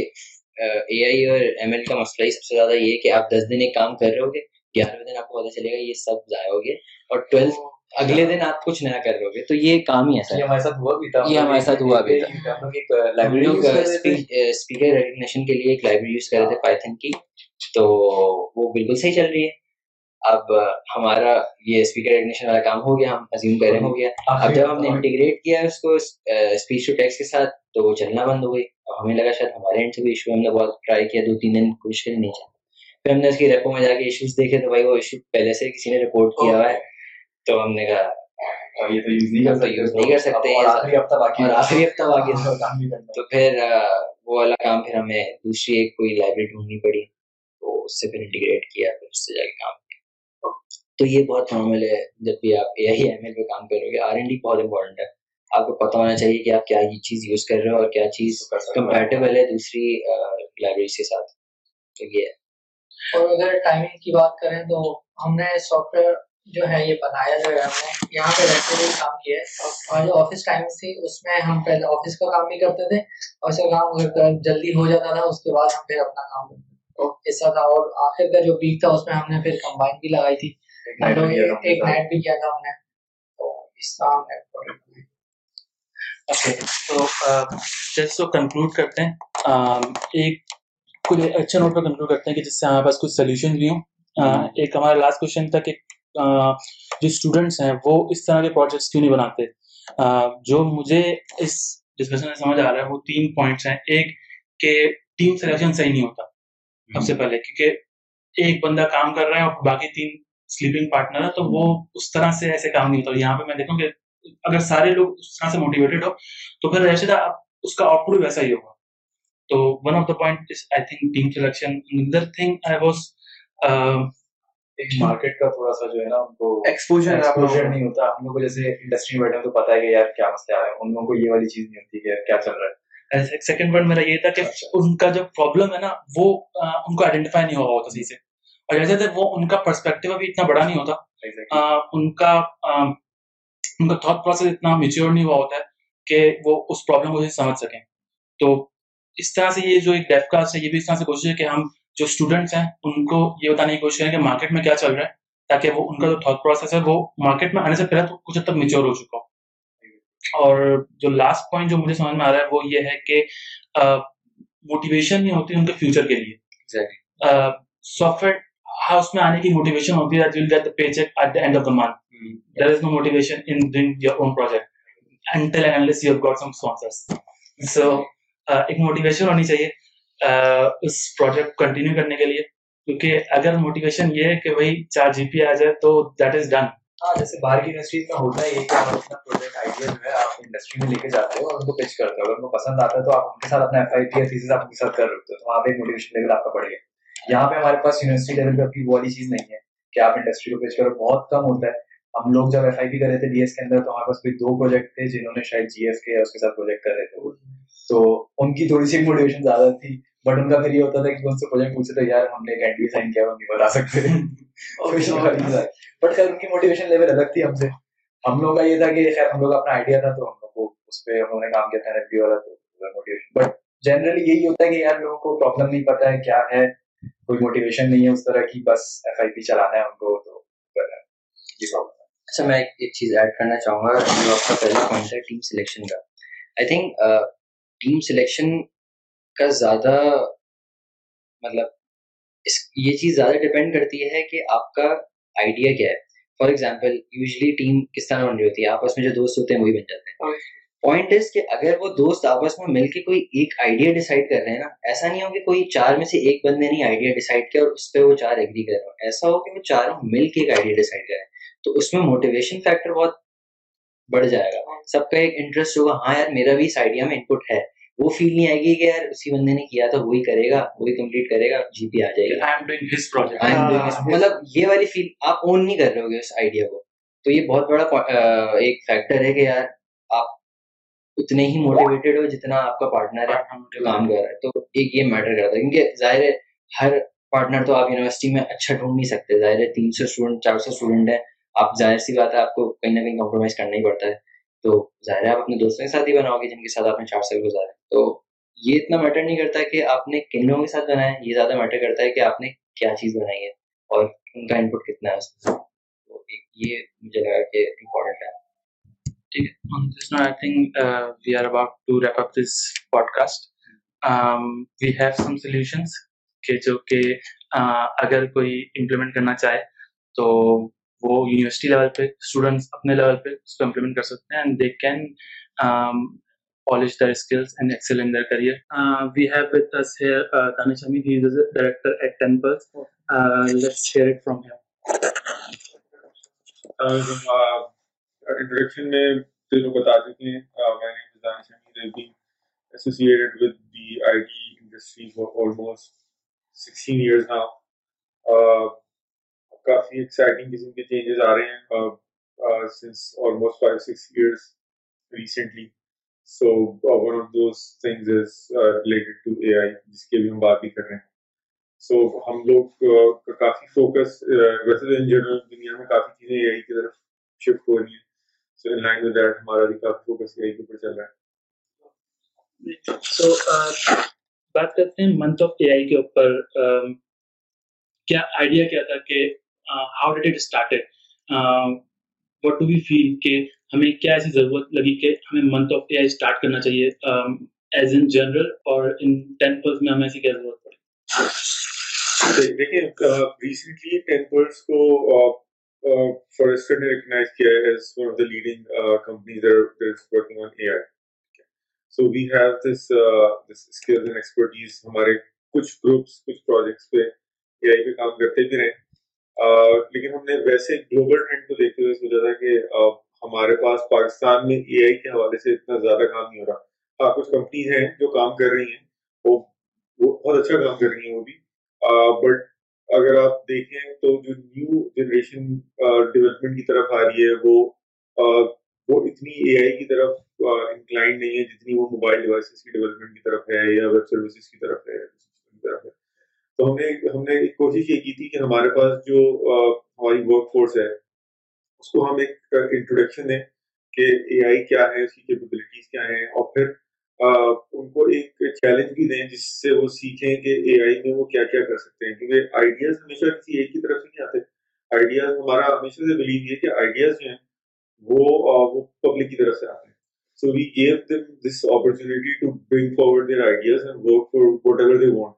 اے آئی اور ایم ایل کا مسئلہ ہی سب سے زیادہ یہ ہے کہ آپ دس دن ایک کام کر رہے ہو گے گیارہویں دن آپ کو پتا چلے گا یہ سب ضائع ہو گئے اور ٹویلتھ اگلے دن آپ کچھ نیا کر رہے ہو گے تو یہ کام ہی ایسا یہ ہمارے ساتھ ہوا بھی تھا۔ یہ ہمارے ساتھ ہوا بھی تھا۔ لائبریری اسپیکر ریکگنیشن کے لیے ایک لائبریری یوز کر رہے تھے پائتھن کی۔ تو وہ بالکل صحیح چل رہی ہے۔ اب ہمارا یہ اسپیکر ریکگنیشن والا کام ہو گیا۔ ہم عظیم کہہ رہے ہو گیا۔ اب جب ہم نے انٹیگریٹ کیا اس کو اسپیچ ٹو ٹیکس کے ساتھ تو وہ چلنا بند ہو گئی۔ اور ہمیں لگا شاید ہمارے اینڈ سے بھی ایشو ہم نے بہت ٹرائی کیا دو تین دن کوشش کری نہیں چلا۔ پھر ہم نے اس کی ریپو میں جا کے ایشوز دیکھے تو بھائی وہ ایشو پہلے سے کسی نے رپورٹ کیا ہوا ہے۔ تو ہم نے کہا یہ تو یوز نہیں کر سکتے آخری ہفتہ باقی تو پھر وہ والا کام پھر ہمیں دوسری ایک کوئی لائبریری ڈھونڈنی پڑی تو اس سے پھر انٹیگریٹ کیا پھر اس سے جا کے کام کیا۔ تو یہ بہت نارمل ہے جب بھی آپ اے آئی ایم ایل پہ کام کرو گے آر این ڈی بہت امپورٹنٹ ہے۔ آپ کو پتا ہونا چاہیے کہ آپ کیا یہ چیز یوز کر رہے ہو اور کیا چیز کمپیٹیبل ہے دوسری لائبریریز کے ساتھ۔ تو یہ ہے۔ اور اگر ٹائمنگ کی بات کریں تو ہم نے سافٹ ویئر جو ہے یہ بنایا جو ہے ہم نے یہاں پہ رہتے ہوئے کام کیا ہے اور جو آفس ٹائم تھی اس میں ہم پہلے آفس کا کام بھی کرتے تھے۔ اور اس کا کام جلدی ہو جاتا تھا اس کے بعد ہم پھر اپنا کام کرتے ایسا تھا۔ اور آخر کا جو ویک تھا اس میں ہم نے پھر کمبائن بھی لگائی تھی۔ ایک نائٹ بھی کیا تھا۔ ہم نے۔ تو اس طرح ہم نے تو جس کو کنکلوڈ کرتے ہیں۔ ایک کچھ اچھے نوٹ پہ کنکلوڈ کرتے ہیں کہ جس سے ہمارے پاس کچھ سلیوشن بھی ہوں۔ ایک ہمارا لاسٹ کوشچن تھا کہ جو اسٹوڈنٹس ہیں وہ اس طرح کے پروجیکٹس کیوں نہیں بناتے؟ جو مجھے اس ڈسکشن میں سمجھ آ رہا ہے وہ تین پوائنٹس ہیں۔ ایک کہ ٹیم سلیکشن صحیح نہیں ہوتا سب سے پہلے کیونکہ ایک بندہ کام کر رہا ہے اور باقی تین سلیپنگ پارٹنر ہے تو وہ اس طرح سے ایسے کام نہیں ہوتا۔ یہاں پہ میں دیکھوں کہ اگر سارے لوگ اس طرح سے موٹیویٹیڈ ہو تو پھر رشیدہ اس کا آؤٹ پٹ ویسا ہی ہوگا۔ تو one of the point I think team selection other thing I was ایک مارکیٹ کا تھوڑا سا جو ہے نا ان کو ایکسپوجر ایکسپوجر نہیں ہوتا۔ ہم لوگ کو جیسے انڈسٹری میں بیٹھے تو پتا ہے کہ یار کیا مسئلہ ہے۔ ان لوگوں کو یہ والی چیز نہیں ہوتی کہ کیا چل رہا ہے۔ سیکنڈ پوائنٹ میرا یہ تھا کہ ان کا جو پرابلم ہے نا وہ ان کو آئیڈینٹیفائی نہیں ہوا ہوتا صحیح سے۔ اور جیسے وہ ان کا پرسپیکٹو ابھی اتنا بڑا نہیں ہوتا۔ ان کا ان کا تھاٹ پروسیس اتنا میچیور نہیں ہوا ہوتا ہے کہ وہ اس پرابلم کو سمجھ سکیں۔ تو اس طرح سے یہ جو ایک ڈیف کاسٹ ہے یہ بھی اس طرح سے کوشش ہے کہ ہم جو اسٹوڈنٹس ہیں ان کو یہ بتانے کی کوشش کریں کہ مارکیٹ میں کیا چل رہا ہے تاکہ وہ ان کا جو تھاٹ پروسیس ہے وہ مارکیٹ میں آنے سے پہلے تو کچھ حد تک میچور ہو چکا ہو۔ اور جو لاسٹ پوائنٹ جو مجھے سمجھ میں آ رہا ہے وہ یہ ہے کہ موٹیویشن نہیں ہوتی ان کے فیوچر کے لیے۔ سافٹ ویئر ہاؤس میں آنے کی موٹیویشن ہوتی ہے pay check at the end of the month there is no motivation in doing your own project until and unless you have got some sponsors so ایک موٹیویشن ہونی چاہیے۔ اس پروجیکٹ کنٹینیو کرنے کے لیے۔ کیونکہ اگر موٹیویشن یہ ہے کہ بھائی چار جی پی آ جائے تو دیٹ از ڈن ہاں جیسے باہر کی انڈسٹریز میں ہوتا ہے یہ کہ آپ اپنا پروجیکٹ آئیڈیا جو ہے آپ انڈسٹری میں لے کے جاتے ہو اور ان کو پچ کرتے ہو۔ اگر ان کو پسند آتا ہے تو آپ ان کے ساتھ اپنا ایف آئی پی یا آپ ان کے ساتھ کر رکھتے ہو۔ تو وہاں پہ موٹیویشن لیول آپ کا بڑھ گیا۔ یہاں پہ ہمارے پاس یونیورسٹی لیول پہ اپنی وہ والی چیز نہیں ہے کہ آپ انڈسٹری کو پچ کرو۔ بہت کم ہوتا ہے۔ ہم لوگ جب ایف آئی پی کر رہے تھے ڈی ایس کے اندر تو ہمارے پاس کوئی دو پروجیکٹ تھے جنہوں نے شاید جی ایف کے اس کے ساتھ پروجیکٹ کر رہے تھے۔ تو ان کی تھوڑی سی موٹیویشن زیادہ تھی۔ بٹ ان کا پھر یہ ہوتا تھا کہ ان سے پروجیکٹ پوچھتے تھے یار ہم نے ایک ڈی سائن کیا وہ نہیں بتا سکتے بٹ خیر ان کی موٹیویشن لیول الگ تھی ہم سے ہم لوگ کا یہ تھا کہ خیر ہم لوگ اپنا آئیڈیا تھا تو ہم لوگ کو اس پہ انہوں نے کام کیا تھا این والا تو موٹیویشن بٹ جنرلی یہی ہوتا ہے کہ یار لوگوں کو پرابلم نہیں پتا ہے کیا ہے کوئی موٹیویشن نہیں ہے اس طرح کی بس ایف آئی پی چلانا ہے ان کو تو یہ پرابلم اچھا میں ایک چیز ایڈ کرنا چاہوں گا جو آپ کا پہلا پوائنٹ ہے ٹیم سلیکشن کا آئی تھنک ٹیم سلیکشن کا زیادہ مطلب اس یہ چیز زیادہ ڈپینڈ کرتی ہے کہ آپ کا آئیڈیا کیا ہے. فار ایگزامپل یوزلی ٹیم کس طرح بن رہی ہوتی ہے؟ آپس میں جو دوست ہوتے ہیں وہی بن جاتے ہیں. پوائنٹ از کہ اگر وہ دوست آپس میں مل کے کوئی ایک آئیڈیا ڈیسائڈ کر رہے ہیں نا ایسا نہیں ہو کہ کوئی چار میں سے ایک بندے نے آئیڈیا ڈیسائڈ کیا اور اس پہ وہ چار ایگری کر رہے ہو ایسا ہو کہ وہ چاروں مل کے ایک آئیڈیا ڈیسائڈ کریں. تو اس میں موٹیویشن فیکٹر بہت بڑھ جائے گا. سب کا ایک انٹرسٹ ہوگا ہاں یار میرا بھی اس آئیڈیا میں انپٹ ہے. وہ فیل نہیں آئے گی کہ یار اسی بندے نے کیا تھا وہی کرے گا وہی کمپلیٹ کرے گا جی پی آ جائے گا۔ مطلب یہ والی فیل آپ اون نہیں کر رہے ہو گے اس آئیڈیا کو۔ تو یہ بہت بڑا ایک فیکٹر ہے کہ یار آپ اتنے ہی موٹیویٹیڈ ہو جتنا آپ کا پارٹنر ہے کام کر رہا ہے۔ تو ایک یہ میٹر کرتا ہے کیونکہ ظاہر ہے ہر پارٹنر تو آپ یونیورسٹی میں اچھا ڈھونڈ نہیں سکتے۔ ظاہر ہے تین سو اسٹوڈنٹ چار سو اسٹوڈنٹ ہے آپ ظاہر سی بات ہے آپ کو کہیں نہ کہیں کمپرومائز کرنا ہی پڑتا ہے۔ تو ظاہر ہے آپ اپنے دوستوں کے ساتھ ہی بناؤ گے، جن کے ساتھ آپ نے چار سال گزارے۔ تو یہ اتنا میٹر نہیں کرتا کہ آپ نے کن لوگوں کے ساتھ بنایا ہے یہ زیادہ میٹر کرتا ہے کہ آپ نے کیا چیز بنائی ہے اور ان کا انپٹ کتنا ہے اس میں۔ تو یہ مجھے لگا کہ امپورٹنٹ ہے۔ جو کہ اگر کوئی امپلیمنٹ کرنا چاہے تو وہ یونیورسٹی لیول پہ اسٹوڈنٹس اپنے لیول پہ اس کو امپلیمنٹ کر سکتے ہیں and they can polish their skills and excel in their career we have with us here Danish Hamid he is director at Tenpearls let's hear it from him introduction میں تینوں بتا چکے ہیں میں نے دانش حمید ہے been associated with the IT industry for almost 16 years now. Uh, کافی ایکسائٹنگ قسم کے چینجز آ رہے ہیں since almost five six years recently so one of those things is related to A I جس کی ابھی ہم بات بھی کر رہے ہیں. سو ہم لوگ کافی فوکس ویسے تو ان جنرل دنیا میں کافی چیزیں اے آئی کی طرف شفٹ ہو رہی ہیں. So in line with that ہمارا بھی کافی فوکس اے آئی کے اوپر چل رہا ہے. سو بات کرتے ہیں منتھ آف اے آئی کے اوپر. کیا آئیڈیا کیا تھا کہ how did it started what do we feel کہ ہمیں کیا ایسی ضرورت لگی کہ ہمیں month of A I start کرنا چاہیے؟ ایز ان جنرل اور ان ٹین پلس میں ہمیں ایسی کیا ضرورت پڑی؟ دیکھیں ریسنٹلی ٹین پلس کو فارسٹر نے ریکگنائز کیا ہے as one of the leading companies working on A I so we have this this skills and expertise ہمارے کچھ گروپس کچھ پروجیکٹس پہ اے آئی پہ کام کرتے بھی رہے۔ لیکن ہم نے ویسے گلوبل ٹرینڈ کو دیکھتے ہوئے سوچا تھا کہ ہمارے پاس پاکستان میں اے آئی کے حوالے سے اتنا زیادہ کام نہیں ہو رہا۔ ہاں کچھ کمپنیز ہیں جو کام کر رہی ہیں۔ وہ بہت اچھا کام کر رہی ہیں وہ بھی۔ بٹ اگر آپ دیکھیں تو جو نیو جنریشن ڈیولپمنٹ کی طرف آ رہی ہے، وہ وہ اتنی اے آئی کی طرف انکلائنڈ نہیں ہے جتنی وہ موبائل ڈیوائسز کی ڈیولپمنٹ کی طرف ہے یا ویب سروسز کی طرف ہے طرف ہے۔ تو ہم نے ہم نے ایک کوشش یہ کی تھی کہ ہمارے پاس جو ہماری ورک فورس ہے، اس کو ہم ایک انٹروڈکشن دیں کہ اے آئی کیا ہے، اس کی کیپیبلٹیز کیا ہیں، اور پھر ان کو ایک چیلنج بھی دیں جس سے وہ سیکھیں کہ اے آئی میں وہ کیا کیا کر سکتے ہیں۔ کیونکہ آئیڈیاز ہمیشہ کسی ایک کی طرف سے نہیں آتے۔ آئیڈیاز ہمارا ہمیشہ سے بلیو یہ کہ آئیڈیاز جو ہیں، وہ وہ پبلک کی طرف سے آتے ہیں۔ So we give them this opportunity to bring forward their ideas and work for whatever they want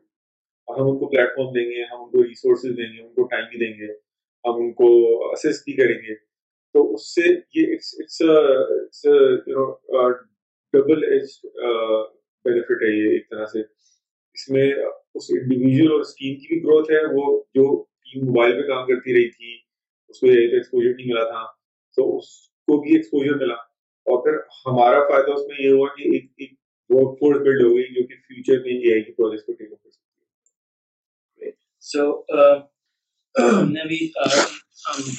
اور ہم ان کو پلیٹ فارم دیں گے، ہم ان کو ریسورسز دیں گے، ان کو ٹائم دیں گے، ہم ان کو اسسٹ بھی کریں گے۔ تو اس سے یہ ڈبل ایج بینیفٹ ہے یہ ایک طرح سے۔ اس میں اس انڈیویجل اور اس ٹیم کی بھی گروتھ ہے، وہ جو ٹیم موبائل پہ کام کرتی رہی تھی، اس کو ایکسپوجر نہیں ملا تھا۔ تو اس کو بھی ایکسپوجر ملا۔ اور پھر ہمارا فائدہ اس میں یہ ہوا کہ ایک ایک ورک فورس بلڈ ہو گئی جو کہ فیوچر میں اے آئی کے پروجیکٹ کو ٹیک اپ کر سکتی سو uh, *clears throat* ہم نے بھی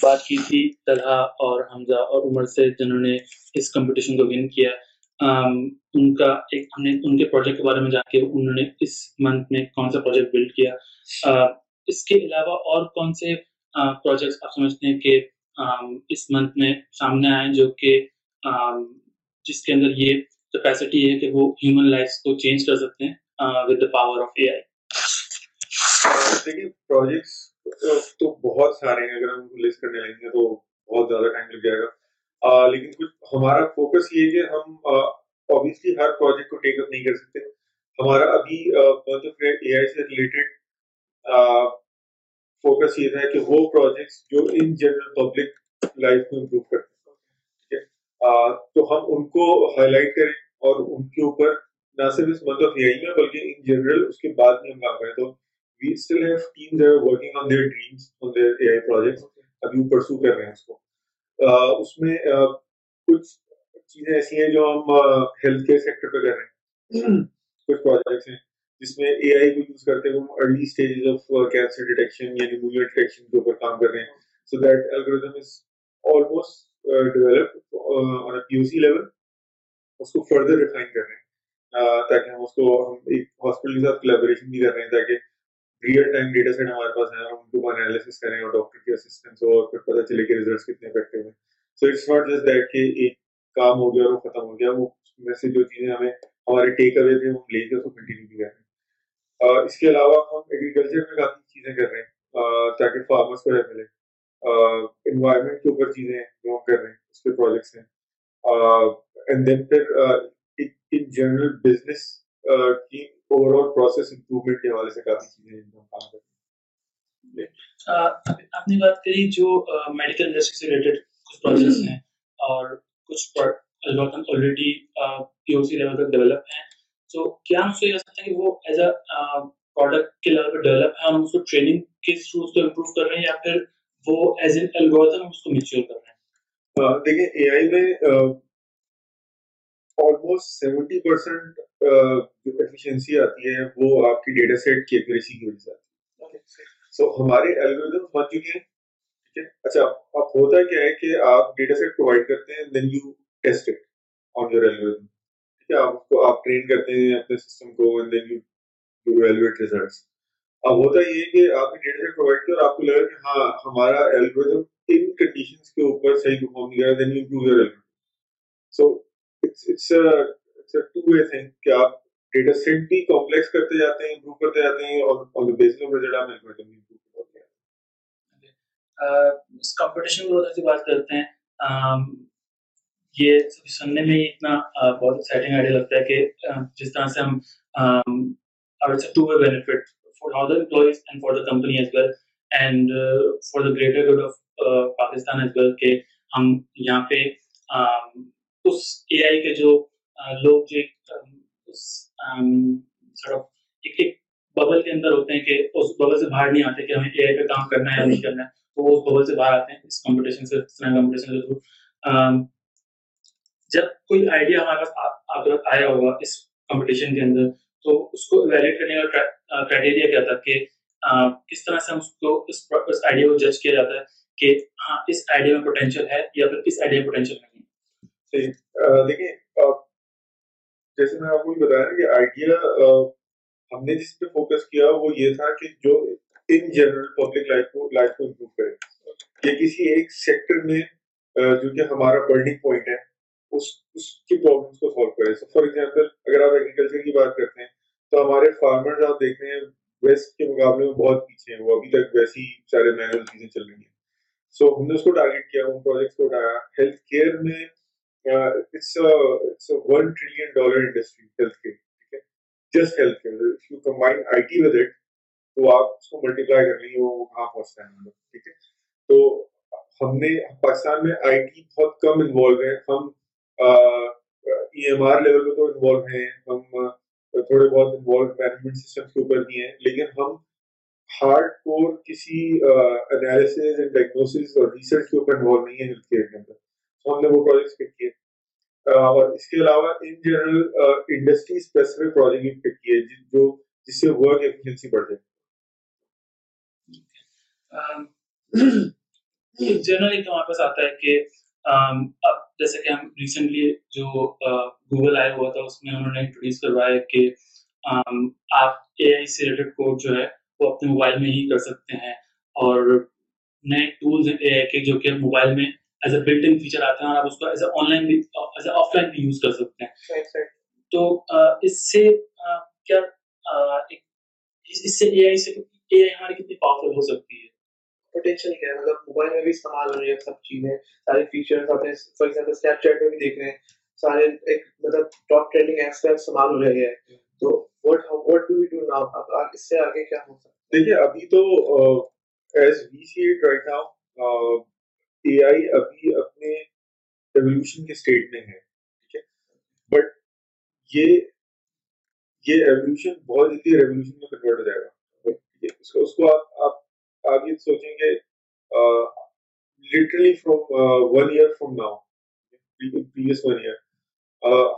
بات کی تھی طلحہ اور حمزہ اور عمر سے جنہوں نے اس کمپٹیشن کو ون کیا۔ ان کا ایک، ہم نے ان کے پروجیکٹ کے بارے میں جان کے انہوں نے اس منتھ میں کون سا پروجیکٹ بلڈ کیا۔ اس کے علاوہ اور کون سے پروجیکٹس آپ سمجھتے ہیں کہ اس منتھ میں سامنے آئے جو کہ جس کے اندر یہ کیپیسٹی ہے کہ وہ ہیومن لائف کو چینج کر سکتے ہیں with the power of A I دیکھیے پروجیکٹس تو بہت سارے ہیں، اگر ہم لسٹ کرنے لگیں گے تو بہت زیادہ ٹائم لگ جائے گا۔ لیکن کچھ ہمارا فوکس یہ کہ ہم اوبیسلی ہر پروجیکٹ کو ٹیک اپ نہیں کر سکتے۔ ہمارا ابھی اے آئی سے ریلیٹڈ فوکس یہ تھا کہ وہ پروجیکٹس جو ان جنرل پبلک لائف کو امپروو کرتے ہیں۔ تو ہم ان کو ہائی لائٹ کریں اور ان کے اوپر، نہ صرف اس منتھ آف اے آئی میں بلکہ ان جنرل اس کے بعد میں ہم کام کریں۔ تو we still have teams that are working on their dreams on their AI projects. ابھی وہ پرسو کر رہے ہیں اس کو اس میں کچھ چیزیں ایسی ہیں جو ہم ہیلتھ کیئر سیکٹر پہ کر رہے ہیں کچھ پروجیکٹس ہیں جس میں اے آئی کو یوز کرتے ہوئے ہم early stages of cancer detection یا نیمونیا ڈیٹیکشن کے اوپر کام کر رہے ہیں so that algorithm is almost develop on a P O C level اس کو فردر ریفائن کر رہے ہیں تاکہ ہم اس کو ہم ایک ہاسپٹل کے ساتھ کولیبوریشن بھی کر رہے ہیں تاکہ ریئل ٹائم ڈیٹا سیٹ ہمارے پاس ہے، ہم ان انالیسس کریں اور ڈاکٹر کی اسسٹنس ہو اور پھر پتہ چلے کہ ریزلٹس کتنے افیکٹو ہیں۔ So it's not just that کہ ایک کام ہو گیا اور وہ ختم ہو گیا، وہ میں سے جو چیزیں ہمیں، ہمارے ٹیک اوے تھے ہم لے کے اس کو کنٹینیو بھی کر رہے ہیں۔ اس کے علاوہ ہم ایگریکلچر میں کافی چیزیں کر رہے ہیں۔ تاکہ فارمرس کو ملے۔ انوائرمنٹ کے اوپر چیزیں جو ہم کر رہے ہیں، اس کے پروجیکٹس ہیں۔ اینڈ دین پھر ان جنرل بزنس کی اوور آل پروسیس امپروومنٹ کے حوالے سے کافی چیزیں جو ہم کام کرتے ہیں۔ آپ نے بات کری جو میڈیکل انڈسٹری سے ریلیٹڈ کچھ پروسیس ہیں اور کچھ algorithm already P O C level تک ڈیولپ ہیں۔ تو کیا ہم سے کہہ سکتے ہیں کہ وہ ایز اے پروڈکٹ کے لیول پہ ڈیولپ ہے ہم اس کو ٹریننگ کے تھرو اس کو امپروو کر رہے ہیں یا پھر وہ ایز این الگورتھم اس کو میچور کر رہے ہیں؟ دیکھیں اے آئی میں آلموسٹ سیونٹی پرسینٹ جو ایفیشنسی آتی ہے، وہ آپ کی ڈیٹا سیٹ کی ایکوریسی کی وجہ سے آتی ہے. سو ہمارے الگوریدم بن چکے ہیں. ٹھیک ہے؟ اچھا اب ہوتا کیا ہے کہ آپ ڈیٹا سیٹ پرووائڈ کرتے ہیں then you test it on your algorithm ٹھیک ہے؟ آپ اس کو، آپ ٹرین کرتے ہیں اپنے سسٹم کو and then you you evaluate results اب ہوتا یہ کہ آپ نے ڈیٹا سیٹ پرووائڈ کیا اور آپ کو لگا کہ ہاں ہمارا الگوریدم ان کنڈیشنز کے اوپر صحیح پرفارم نہیں کر رہا then you improve your algorithm so it's it's a two way thing کہ آپ ڈیٹا سیٹ بھی کمپلیکس کرتے جاتے ہیں امپروو کرتے جاتے ہیں اور on the basis of result آپ الگوریدم بھی امپروو کرتے جاتے ہیں۔ اس کمپٹیشن گروتھ کی بات کرتے ہیں۔ یہ سننے میں اتنا بہت ایکسائٹنگ آئیڈیا لگتا ہے کہ جس طرح سے ہم two way benefit for all the employees and for the company as well and for the greater good of Pakistan as well کہ ہم یہاں پہ اس اے آئی کے جو لوگ جو اس ایک ایک ببل کے اندر ہوتے ہیں کہ اس ببل سے باہر نہیں آتے کہ ہمیں اے آئی پہ کام کرنا ہے یا نہیں کرنا ہے، تو وہ اس ببل سے باہر آتے ہیں اس کمپٹیشن سے، اس طرح کمپٹیشن کے تھرو جب کوئی آئیڈیا ہمارے پاس آپ آیا ہوگا اس کمپٹیشن کے اندر، تو اس کو ایویلیٹ کرنے کا کرائٹیریا کیا تھا کہ کس طرح سے ہم اس کو، اس آئیڈیا کو جج کیا جاتا ہے کہ ہاں اس آئیڈیا میں پوٹینشیل ہے یا پھر اس آئیڈیا میں پوٹینشیل جی، نہیں دیکھیں جیسے میں آپ کو بتایا کہ آئیڈیا ہم نے جس پہ فوکس کیا وہ یہ تھا کہ جو ان جنرل پبلک لائف کو لائف کو امپروو کرے۔ کہ کسی ایک سیکٹر میں جو کہ ہمارا برننگ پوائنٹ ہے، اس اس کی پرابلمس کو سالو کرے۔ فار ایگزامپل اگر آپ ایگریکلچر کی بات کرتے ہیں، تو ہمارے فارمرز آپ دیکھتے ہیں ویسٹ کے مقابلے میں بہت پیچھے ہیں۔ وہ ابھی تک ویسی سارے مینول چیزیں چل رہی ہیں۔ سو ہم نے اس کو ٹارگیٹ کیا، ان پروجیکٹس کو اٹھایا ہیلتھ کیئر میں it's it's one trillion dollar industry health care ٹھیک ہے just health care if you combine I T with it تو آپ اس کو ملٹیپلائی کر لیں وہ کہاں پہنچتا ہے ٹھیک ہے؟ تو ہم نے پاکستان میں آئی ٹی بہت کم انوالو ہے ہم ای ایم آر لیول پہ تو انوالو ہیں. ہم تھوڑے بہت انوالو مینجمنٹ سسٹم کے اوپر بھی ہیں. لیکن ہم ہارڈ کور کسی انالیسز اینڈ ڈائگنوسس اور ریسرچ کے اوپر انوالو نہیں ہے ہیلتھ کیئر کے اندر. تو ہم نے وہ پروجیکٹس پک کیے. اور اس کے علاوہ in general industry specific project بھی پک کیے جو جس سے ورک ایفیشنسی بڑھ جائے. جنرلی *clears throat* تو ہمارے پاس آتا ہے کہ اب جیسے کہ ہم ریسنٹلی جو گوگل آیا ہوا تھا، اس میں انہوں نے انٹروڈیوس کروایا کہ آپ اے آئی سے ریلیٹڈ کوڈ جو ہے، وہ اپنے موبائل میں ہی کر سکتے ہیں، اور نئے ٹولز ہیں اے آئی کے جو کہ موبائل میں as a built in feature آتے ہیں اور آپ اس کو ایز اے آن لائن بھی ایز اے آف لائن بھی یوز کر سکتے ہیں۔ تو اس سے کیا اس سے اے آئی سے اے آئی ہماری کتنی پاورفل ہو سکتی ہے۔ پوٹینشیل کیا ہے مطلب موبائل میں بھی استعمال ہو رہی ہے سب چیزیں سارے فیچرز آپ نے فار ایگزامپل اسنیپ چیٹ میں بھی دیکھ رہے ہیں۔ سارے ایک مطلب ٹاپ ٹرینڈنگ ایپس کا استعمال ہو رہی ہے۔ تو what what do we do now اب اس سے آگے کیا ہو سکتا ہے؟ دیکھیے ابھی تو as we see it right now A I ابھی اپنے ایولیوشن کے اسٹیٹ میں ہے ٹھیک ہے؟ بٹ یہ یہ ایولیوشن بہت جلدی ریولیوشن میں کنورٹ ہو جائے گا اس کو اس کو آپ آپ آپ یہ سوچیں گے literally from one year from now previous one year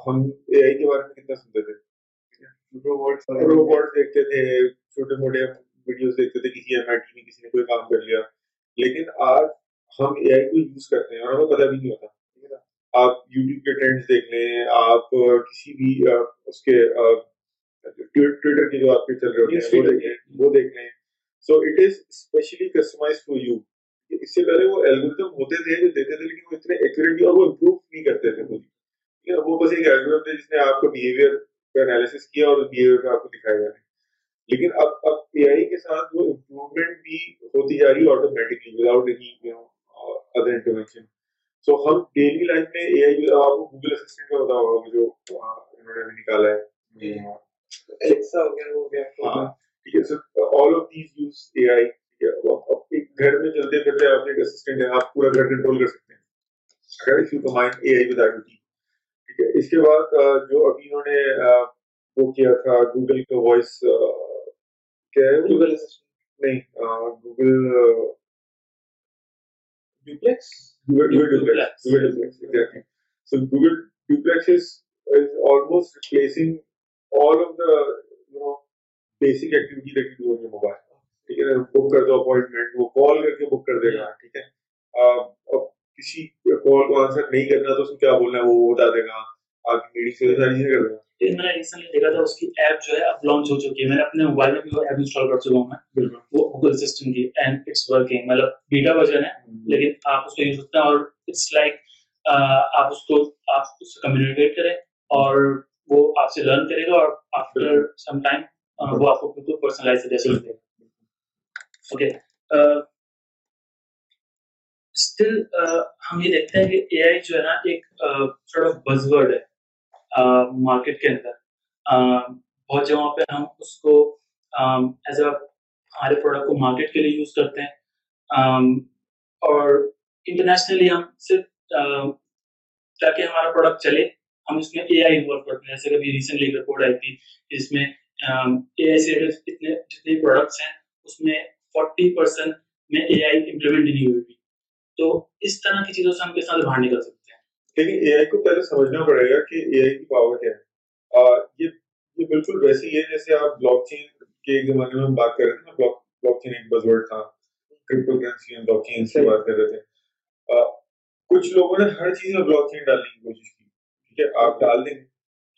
ہم اے آئی کے بارے میں کتنا سنتے تھے؟ روبوٹ دیکھتے تھے چھوٹے موٹے ویڈیوز دیکھتے تھے کسی ایم آئی ٹی میں کسی نے کوئی کام کر لیا لیکن آج ہم اے آئی کو یوز کرتے ہیں اور ہمیں پتہ بھی نہیں ہوتا۔ آپ یوٹیوب کے ٹرینڈس دیکھ لیں آپ کسی بھی اس کے ٹویٹر کے جو آپ کے چل رہے ہوتے ہیں وہ دیکھ لیں وہ دیکھ لیں۔ So it is especially customise for you اس سے پہلے وہ الگوریتم ہوتے تھے جو دیتے تھے لیکن وہ اتنے ایکوریٹ اور وہ امپروو نہیں کرتے تھے خود وہ بس ایک الگوریتم تھے جس نے آپ کو بہیویئر کا انالیسس کیا اور بہیویئر کا آپ کو دکھایا جا رہا ہے۔ لیکن اب اب اے آئی کے ساتھ وہ امپروومنٹ بھی ہوتی جا رہی ہے automatically without any you know other intervention so ہم ڈیلی لائف میں اے آئی آپ کو گوگل اسسٹنٹ کا ہوگا جو انہوں نے بھی نکالا ہے. الیکسا ہو گیا وہ گیا ٹھیک ہے. Sir all of these use A I ایک گھر میں چلتے پھرتے آپ ایک اسسٹنٹ ہے آپ پورا گھر کنٹرول کر سکتے ہیں. اگر if you combine A I ٹھیک ہے. اس کے بعد جو ابھی انہوں نے وہ کیا تھا گوگل کا وائس کیا ہے گوگل نہیں Google Duplex Google Duplex Google Duplex exactly so Google Duplex is almost replacing all of the you know basic activity that you do on your mobile. ٹھیک ہے بک کر دو اپوائنٹمنٹ وہ کال کر کے بک کر دے گا ٹھیک ہے اب کسی کال کو آنسر نہیں کرنا تو اس کو کیا بولنا ہے وہ بتا دے گا آپ کی میٹنگ سے ساری چیزیں کر دے گا میں نے ریسنٹلی دیکھا تھا اس کی ایپ جو ہے اب لانچ ہو چکی ہے۔ میں نے اپنے موبائل میں بھی وہ ایپ انسٹال کر چکا ہوں میں۔ بالکل۔ وہ گوگل اسسٹنٹ کی اینڈ اٹس ورکنگ مطلب بیٹا ورژن ہے لیکن آپ اس کو یوز کرتے ہیں اور اٹس لائک آپ اس کو آپ اس سے کمیونیکیٹ کریں اور وہ آپ سے لرن کرے گا اور آفٹر سم ٹائم وہ آپ کو بالکل۔ پرسنلائز جیسے لگے گا اوکے اسٹل ہم یہ دیکھتے ہیں کہ اے آئی جو ہے نا ایک سارٹ آف بز ورڈ ہے۔ مارکیٹ کے اندر۔ بہت جگہوں پہ ہم اس کو ایز اے ہمارے پروڈکٹ کو مارکیٹ کے لیے یوز کرتے ہیں۔ اور انٹرنیشنلی ہم صرف تاکہ ہمارا پروڈکٹ چلے، ہم اس میں اے آئی انوالو کرتے ہیں۔ جیسے کبھی ریسنٹلی ایک رپورٹ آئی تھی جس میں اے آئی سے اتنے، جتنے پروڈکٹس ہیں، اس میں فورٹی پرسینٹ میں اے آئی امپلیمنٹ نہیں ہوئی۔ تھی تو اس طرح کی چیزوں سے ہم کے ساتھ باہر نکل سکتے ہیں؟ لیکن اے آئی کو پہلے سمجھنا پڑے گا کہ اے آئی کی پاور کیا ہے۔ یہ یہ بالکل ویسے ہی ہے جیسے آپ بلاک چین کے ایک زمانے میں ہم بات کر رہے تھے نا بلاک چین ایک بز ورڈ تھا۔ کرپٹو کرنسی میں بلاک چین کی بات کر رہے تھے۔ کچھ لوگوں نے ہر چیز میں بلاک چین ڈالنے کی کوشش کی۔ ٹھیک ہے، آپ ڈال دیں،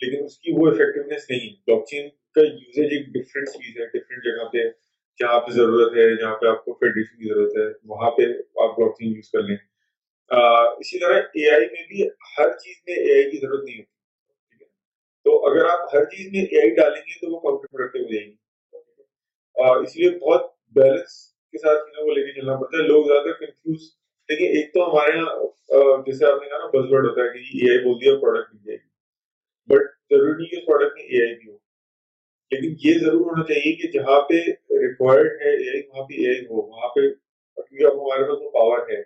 لیکن اس کی وہ افیکٹونیس نہیں ہے۔ بلاک چین کا یوزیج ایک ڈفرینٹ چیز ہے ڈفرینٹ جگہ پہ جہاں پہ ضرورت ہے، جہاں پہ آپ کو فیڈریشن کی ضرورت ہے، وہاں پہ آپ بلاک چین یوز کر لیں۔ اسی طرح اے آئی میں بھی ہر چیز میں اے آئی کی ضرورت نہیں ہوتی تو اگر آپ ہر چیز میں اے آئی ڈالیں گے تو وہ کاؤنٹر پروڈکٹیو ہو جائے گی اس لیے بہت بیلنس کے ساتھ چیزوں کو لے کے چلنا پڑتا ہے۔ لوگ زیادہ تر کنفیوز لیکن ایک تو ہمارے یہاں جیسے آپ نے کہا نا بز ورڈ ہوتا ہے کہ جی اے آئی بول دیا پروڈکٹ مل جائے گی۔ بٹ ضروری نہیں ہے پروڈکٹ میں اے آئی بھی ہو، لیکن یہ ضرور ہونا چاہیے کہ جہاں پہ ریکوائرڈ ہے اے آئی وہاں پہ اے آئی ہو، وہاں پہ، کیونکہ اب ہمارے پاس وہ پاور ہے۔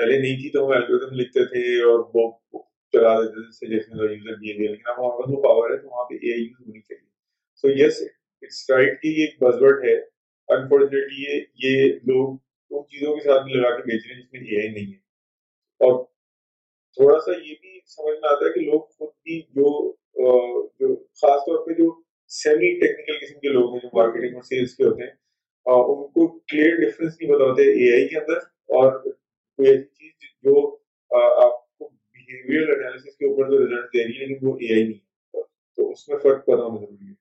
پہلے نہیں تھی تو ہم الگوریتم لکھتے تھے اور وہ چلا دیتے تھے سجیشن اور یوزر بہیویئر لیکن اب ہمارے پاس وہ پاور ہے تو وہاں پہ اے آئی یوز ہونی چاہیے۔ سو یس اٹس رائٹ کہ یہ ایک بزورڈ ہے۔ انفارچونیٹلی یہ یہ لوگ ان چیزوں کے ساتھ لگا کے بیچ رہے ہیں جس میں اے آئی نہیں ہے۔ اور تھوڑا سا یہ بھی سمجھ میں آتا ہے کہ لوگ خود بھی جو جو خاص طور پہ جو سیمی ٹیکنیکل قسم کے لوگ ہیں جو مارکیٹنگ اور سیلس کے ہوتے ہیں ان کو کلیئر ڈفرینس نہیں بتاتے اے آئی کے اندر اور کوئی ایسی چیز جو آپ کو بہیویئر انالیسس کے اوپر جو ریزلٹ دے رہی ہے لیکن وہ اے آئی نہیں تو اس میں فرق ہونا ضروری ہے۔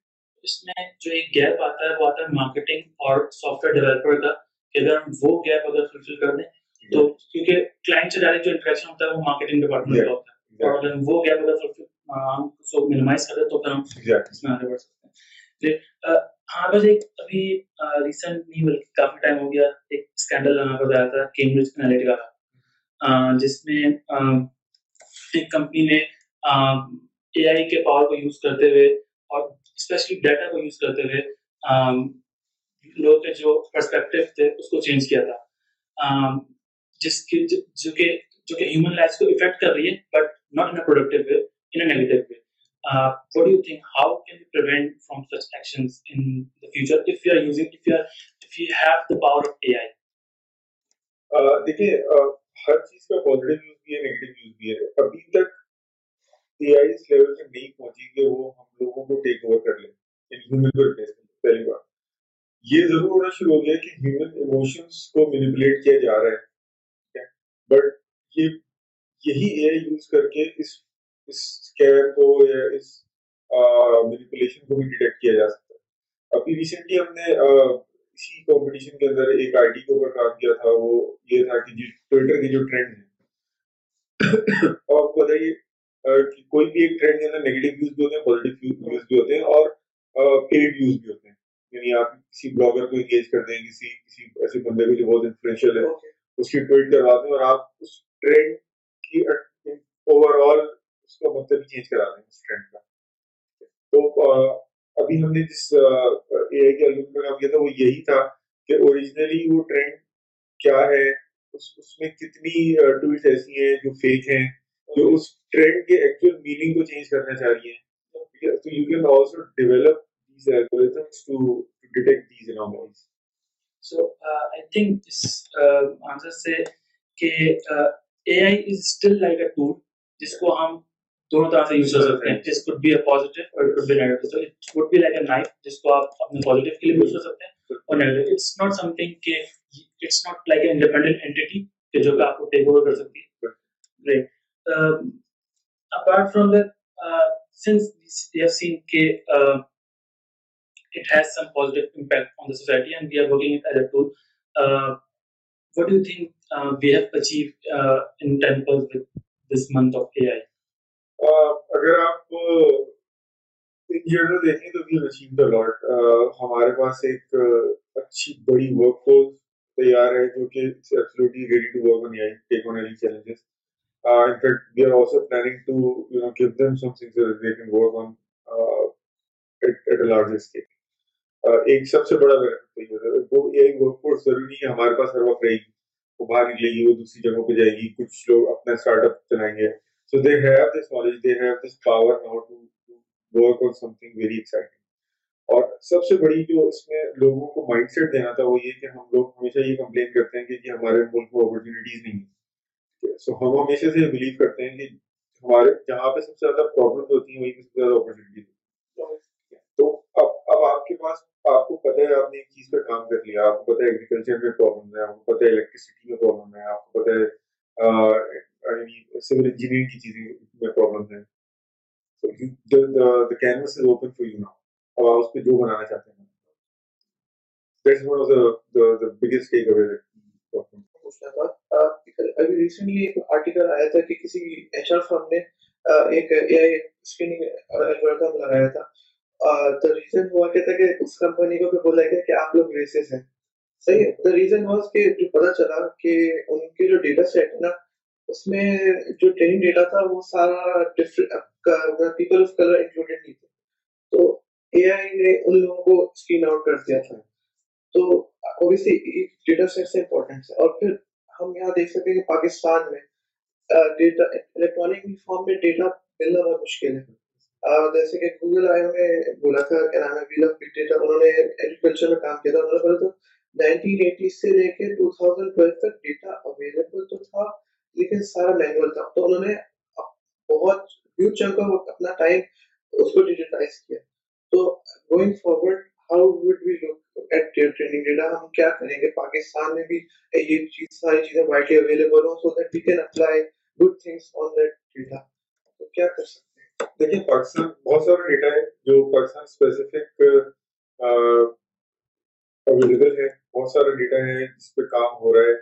اس میں جو ایک گیپ آتا ہے وہ آتا ہے مارکیٹنگ اور سافٹ ویئر ڈیولپر کا کہ اگر ہم وہ گیپ اگر فلفل کر دیں تو کیونکہ کلائنٹ سے ڈائریکٹ جو انٹریکشن ہوتا ہے وہ مارکیٹنگ ڈپارٹمنٹ کا ہوتا ہے۔ اور اگر ہم وہ گیپ اگر فلفل ہم اس کو منیمائز کر دیں تو پھر ہم اس میں آگے بڑھ سکتے ہیں۔ جی ہاں بس ایک ابھی ریسنٹ نہیں، بلکہ کافی ٹائم ہو گیا، ایک اسکینڈل یہاں پر آیا تھا کیمبرج انالیٹکا کا۔ جس میں ایک کمپنی نے اے آئی کے پاور کو یوز کرتے ہوئے اور اسپیشلی ڈیٹا کو یوز کرتے ہوئے لوگوں کے جو پرسپیکٹو تھے، اس کو چینج کیا تھا۔ جس کی، جو کہ جو کہ ہیومن لائف کو افیکٹ کر رہی ہے but not in productive way in negative way uh, what do you think? How can we prevent from such actions in the future if we are using if we are if we have the power of ai دیکھیے ہر چیز کا پازیٹیو یوز بھی ہے نیگیٹو یوز بھی ہے ابھی تک اے آئی اس لیول پہ نہیں پہنچی کہ وہ ہم لوگوں کو ٹیک اوور کر لیں ہیومن کو ریپلیس کر لیں پہلی بات یہ ضرور ہونا شروع ہو گیا کہ ہیومن ایموشنس کو مینیپولیٹ کیا جا رہا ہے بٹ یہ یہی اے آئی یوز کر کے اس اس اسکیم کو یا اس مینیپولیشن کو بھی ڈیٹیکٹ کیا جا سکتا ہے۔ ابھی ریسنٹلی ہم نے اسی کمپٹیشن کے اندر ایک آئی ڈی کے اوپر کام کیا تھا وہ یہ تھا کہ ٹویٹر کے جو ٹرینڈ ہیں۔ آپ کو بتائیے کہ کوئی بھی ایک ٹرینڈ کے اندر نیگیٹو ویوز بھی ہوتے ہیں پازیٹیو ویوز بھی ہوتے ہیں اور پیڈ ویوز بھی ہوتے ہیں۔ یعنی آپ کسی بلاگر کو انگیج کر دیں کسی کسی ایسے بندے کو جو بہت انفلوئنشیل ہے اس کی ٹویٹ کرواتے ہیں اور آپ اس ٹرینڈ کی اوور آل اس کا مطلب چینج کرا دیں اس ٹرینڈ کا تو ابھی ہم نے جس اے آئی کے الگم میں کام کیا تھا وہ یہی تھا کہ اوریجنلی وہ ٹرینڈ کیا ہے اس اس میں کتنی ٹویٹ ایسی ہیں جو فیک ہیں جو اس ٹرینڈ کے ایکچوئل میننگ کو چینج کرنا چاہ رہی ہیں تو you can also develop these algorithms to, to detect these anomalies? So uh, I think this کہ A I is still like a tool جس کو ہم دونوں طرح سے یوز کر سکتے ہیں جس کوڈ بی اے پازیٹیو اور it could be negative so it would be like a knife جس کو آپ اپنے پازیٹیو کے لیے یوز کر سکتے ہیں اور negative it's not something کہ it's not like a independent entity کہ جو کہ آپ کو ٹیک اوور کر سکتی ہے right apart from that since we have seen کہ it has some positive impact on the society and we are working it as a tool. Uh, what do you think uh, we have achieved uh, in Temple with this month of AI? اگر آپ ان جنرل دیکھیں تو وی اچیو دا لاٹ ہمارے پاس ایک اچھی بڑی ورک فورس تیار ہے جو کہ absolutely ready to work on a take on any challenges in fact we are also planning to you know give them some things that they can work on at a larger scale ایک سب سے بڑا بینیفٹ وہ ایک ورک فورس ضروری نہیں ہے، ہمارے پاس ہر وقت رہے گی۔ وہ باہر نکلے گی، وہ دوسری جگہوں پہ جائے گی، کچھ لوگ اپنا اسٹارٹ اپ چلائیں گے۔ So they have this knowledge they have this power now to work on something very exciting اور سب سے بڑی جو اس میں لوگوں کو مائنڈ سیٹ دینا تھا وہ یہ کہ ہم لوگ ہمیشہ یہ کمپلین کرتے ہیں کہ جی ہمارے ملک میں اپرچونیٹیز نہیں ہیں۔ سو ہم ہمیشہ سے بلیو کرتے ہیں کہ ہمارے جہاں پہ سب سے زیادہ پرابلم ہوتی ہیں وہیں پہ سب سے زیادہ اپرچونیٹیز تو اب اب آپ کے پاس، آپ کو پتہ ہے آپ نے ایک چیز پہ کام کر لیا، آپ کو پتہ ہے ایگریکلچر میں پرابلم ہے آپ کو پتہ ہے الیکٹریسٹی میں پرابلم ہے آپ کو پتہ ہے سول انجینئرنگ کی چیزیں میں پرابلم ہے canvas is open for you now اب آپ اس پہ جو بنانا چاہتے ہیں دیٹس ون آف ابھی ریسنٹلی ایک آرٹیکل آیا تھا کہ کسی ایچ آر فرم نے ایک اے آئی اسکریننگ لگایا تھا دا ریزن ہوا کیا تھا کہ اس کمپنی کو پھر بولا گیا کہ آپ لوگ ریسس ہیں صحیح دا ریزن واز کہ جو چلا کہ ان کے جو ڈیٹا سیٹ ہے نا اس میں جو ٹریننگ ڈیٹا تھا وہ سارا پیپل آف کلر انکلوڈیڈ نہیں تھا تو اے آئی نے ان لوگوں کو اسکرین آؤٹ کر دیا تھا۔ تو اوبیسلی ڈیٹا سیٹ سے امپورٹنٹ ہے۔ اور پھر ہم یہاں دیکھ سکتے ہیں کہ پاکستان میں ڈیٹا الیکٹرانک فارم میں ڈیٹا ملنا بہت مشکل ہے۔ جیسے کہ گوگل آئی میں بولا تھا کہ نام ہے؟ ویل آف بگ ڈیٹا انہوں نے ایگریکلچر میں کام کیا تھا۔ انہوں نے بولا تھا نائنٹین ایٹی سے لے کے ٹو تھاؤزینڈ ٹویلو تک ڈیٹا اویلیبل تو تھا۔ لیکن سارا مینوئل تھا تو انہوں نے بہت ہیوج چنک آف اپنا ٹائم اس کو ڈیجیٹائز کیا۔ تو going forward how would we look at their training data ہم کیا کریں گے؟ پاکستان میں بھی یہ چیز ساری چیزیں وائڈلی اویلیبل ہوں so that we can apply good things on that data تو کیا کر سکتے دیکھیں، پاکستان بہت سارا ڈیٹا ہے جو پاکستان اسپیسیفک اویلیبل ہے۔ بہت سارا ڈیٹا ہے جس پہ کام ہو رہا ہے۔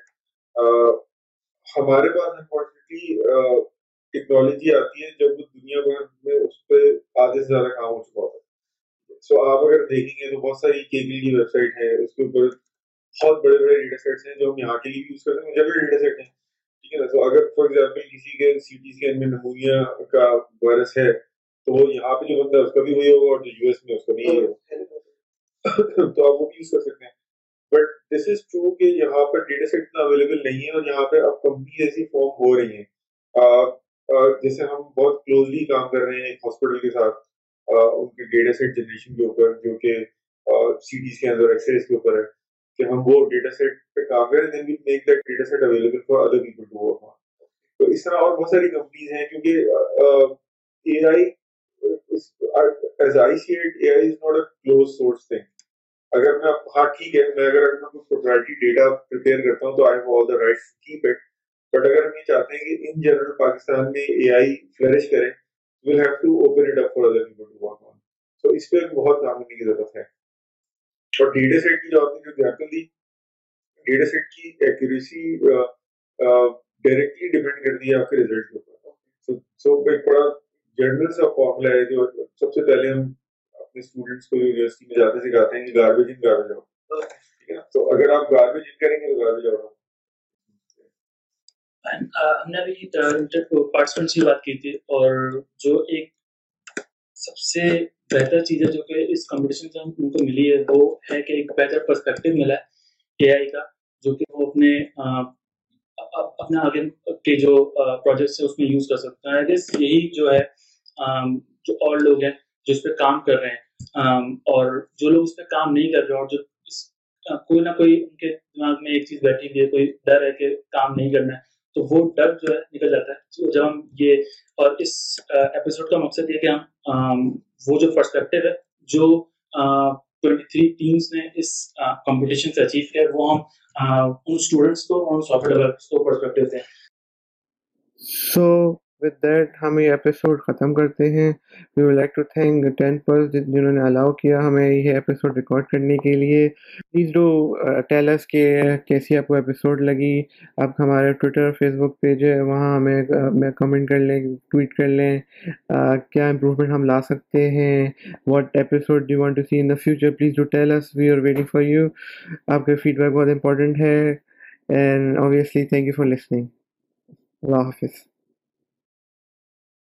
ہمارے پاس انفارچونیٹلی ٹیکنالوجی آتی ہے جب دنیا بھر میں اس پہ آدھے سے زیادہ کام ہو چکا ہوتا ہے۔ سو آپ اگر دیکھیں گے تو بہت ساری کیبل کی ویب سائٹ ہے اس کے اوپر بہت بڑے بڑے ڈیٹا سیٹس ہیں جو ہم یہاں کے لیے یوز کرتے ہیں جب ڈیٹا سیٹ ہیں۔ ٹھیک ہے نا؟ تو اگر فار ایگزامپل کسی کے سی ٹی اسکین میں نمونیا کا وائرس ہے تو وہ یہاں پہ جو بندہ ہے اس کا بھی وہی ہوگا اور جو یو ایس میں اس کا بھی ہوگا۔ تو آپ وہ بھی یوز کر سکتے ہیں۔ بٹ دس از ٹرو کہ یہاں پر ڈیٹا سیٹ اتنا اویلیبل نہیں ہے اور یہاں پہ اب کمپنی ایسی فارم ہو رہی ہیں۔ جیسے ہم بہت کلوزلی کام کر رہے ہیں ایک ہاسپٹل کے ساتھ۔ ان کے ڈیٹا سیٹ جنریشن کے اوپر جو کہ سی ٹیز کے اندر ایکس ریز کے اوپر ہے کہ ہم وہ ڈیٹا سیٹ پہ کام کریں then we make that data set available for other people to work on تو اس طرح اور بہت ساری کمپنیز ہیں کیونکہ A I as I see it A I is not a close source thing اگر میں ہاں ٹھیک ہے، میں اگر میں کوئی پروپرائٹی ڈیٹا پریپیئر کرتا ہوں تو I have all the rights keep it but اگر ہم یہ چاہتے ہیں کہ ان جنرل پاکستان میں اے آئی فلرش کرے، we'll have to open it up for other people to work on. So اس پہ بہت کام کرنے کی ضرورت ہے۔ اور ڈیٹا سیٹ کی جو آپ نے جو ایگزامپل دی ڈیٹا سیٹ کی ایکوریسی ڈائریکٹلی ڈیپینڈ کرتی ہے آپ کے ریزلٹ کے اوپر۔ سو ایک بڑا جنرل سا فارمولا ہے جو سب سے پہلے ہم اپنے اسٹوڈنٹس کو یونیورسٹی میں جاتے سکھاتے ہیں کہ گاربیج ان گاربیج آؤٹ ٹھیک ہے تو اگر آپ گاربیج ان کریں گے تو گاربیج آؤٹ uh, ہم نے ابھی پارٹیسپینٹس کی بات کی تھی اور جو ایک سب سے بہتر چیز ہے جو کہ اس کمپٹیشن سے ان کو ملی ہے، وہ ہے کہ ایک بہتر پرسپیکٹو ملا ہے اے آئی کا، جو کہ وہ اپنے اپنے آگے کے جو پروجیکٹس ہیں، اس میں یوز کر سکتے ہیں یہی جو ہے جو اور لوگ ہیں جو اس پہ کام کر رہے ہیں اور جو لوگ اس پہ کام نہیں کر رہے اور جو کوئی نہ کوئی ان کے دماغ میں ایک چیز بیٹھی ہوئی ہے، کوئی ڈر ہے کہ کام نہیں کرنا ہے، تو وہ ڈر جو ہے نکل جاتا ہے۔ جب ہم یہ، اور اس ایپیسوڈ کا مقصد یہ کہ ہم وہ جو پرسپیکٹو ہے، جو ٹوینٹی تھری ٹیمس نے اس کمپٹیشن سے اچیو کیا وہ ہم ان اسٹوڈنٹس کو اور سافٹ ویئر کو پرسپیکٹو تھے سو ود دیٹ ہم یہ ایپیسوڈ ختم کرتے ہیں. We would like to thank Tenpearls جنہوں نے الاؤ کیا ہمیں یہ ایپیسوڈ ریکارڈ کرنے کے لیے. پلیز ڈو ٹیلس کہ، کیسی آپ کو ایپیسوڈ لگی. آپ ہمارے ٹویٹر فیس بک پیج ہے. وہاں ہمیں uh, کمنٹ کر لیں ٹویٹ کر لیں. Uh, کیا امپروومنٹ ہم لا سکتے ہیں؟ What episode do want to see in the future please do tells we are waiting for you آپ کا فیڈ بیک بہت امپورٹنٹ ہے. And obviously thank you for listening اللہ حافظ.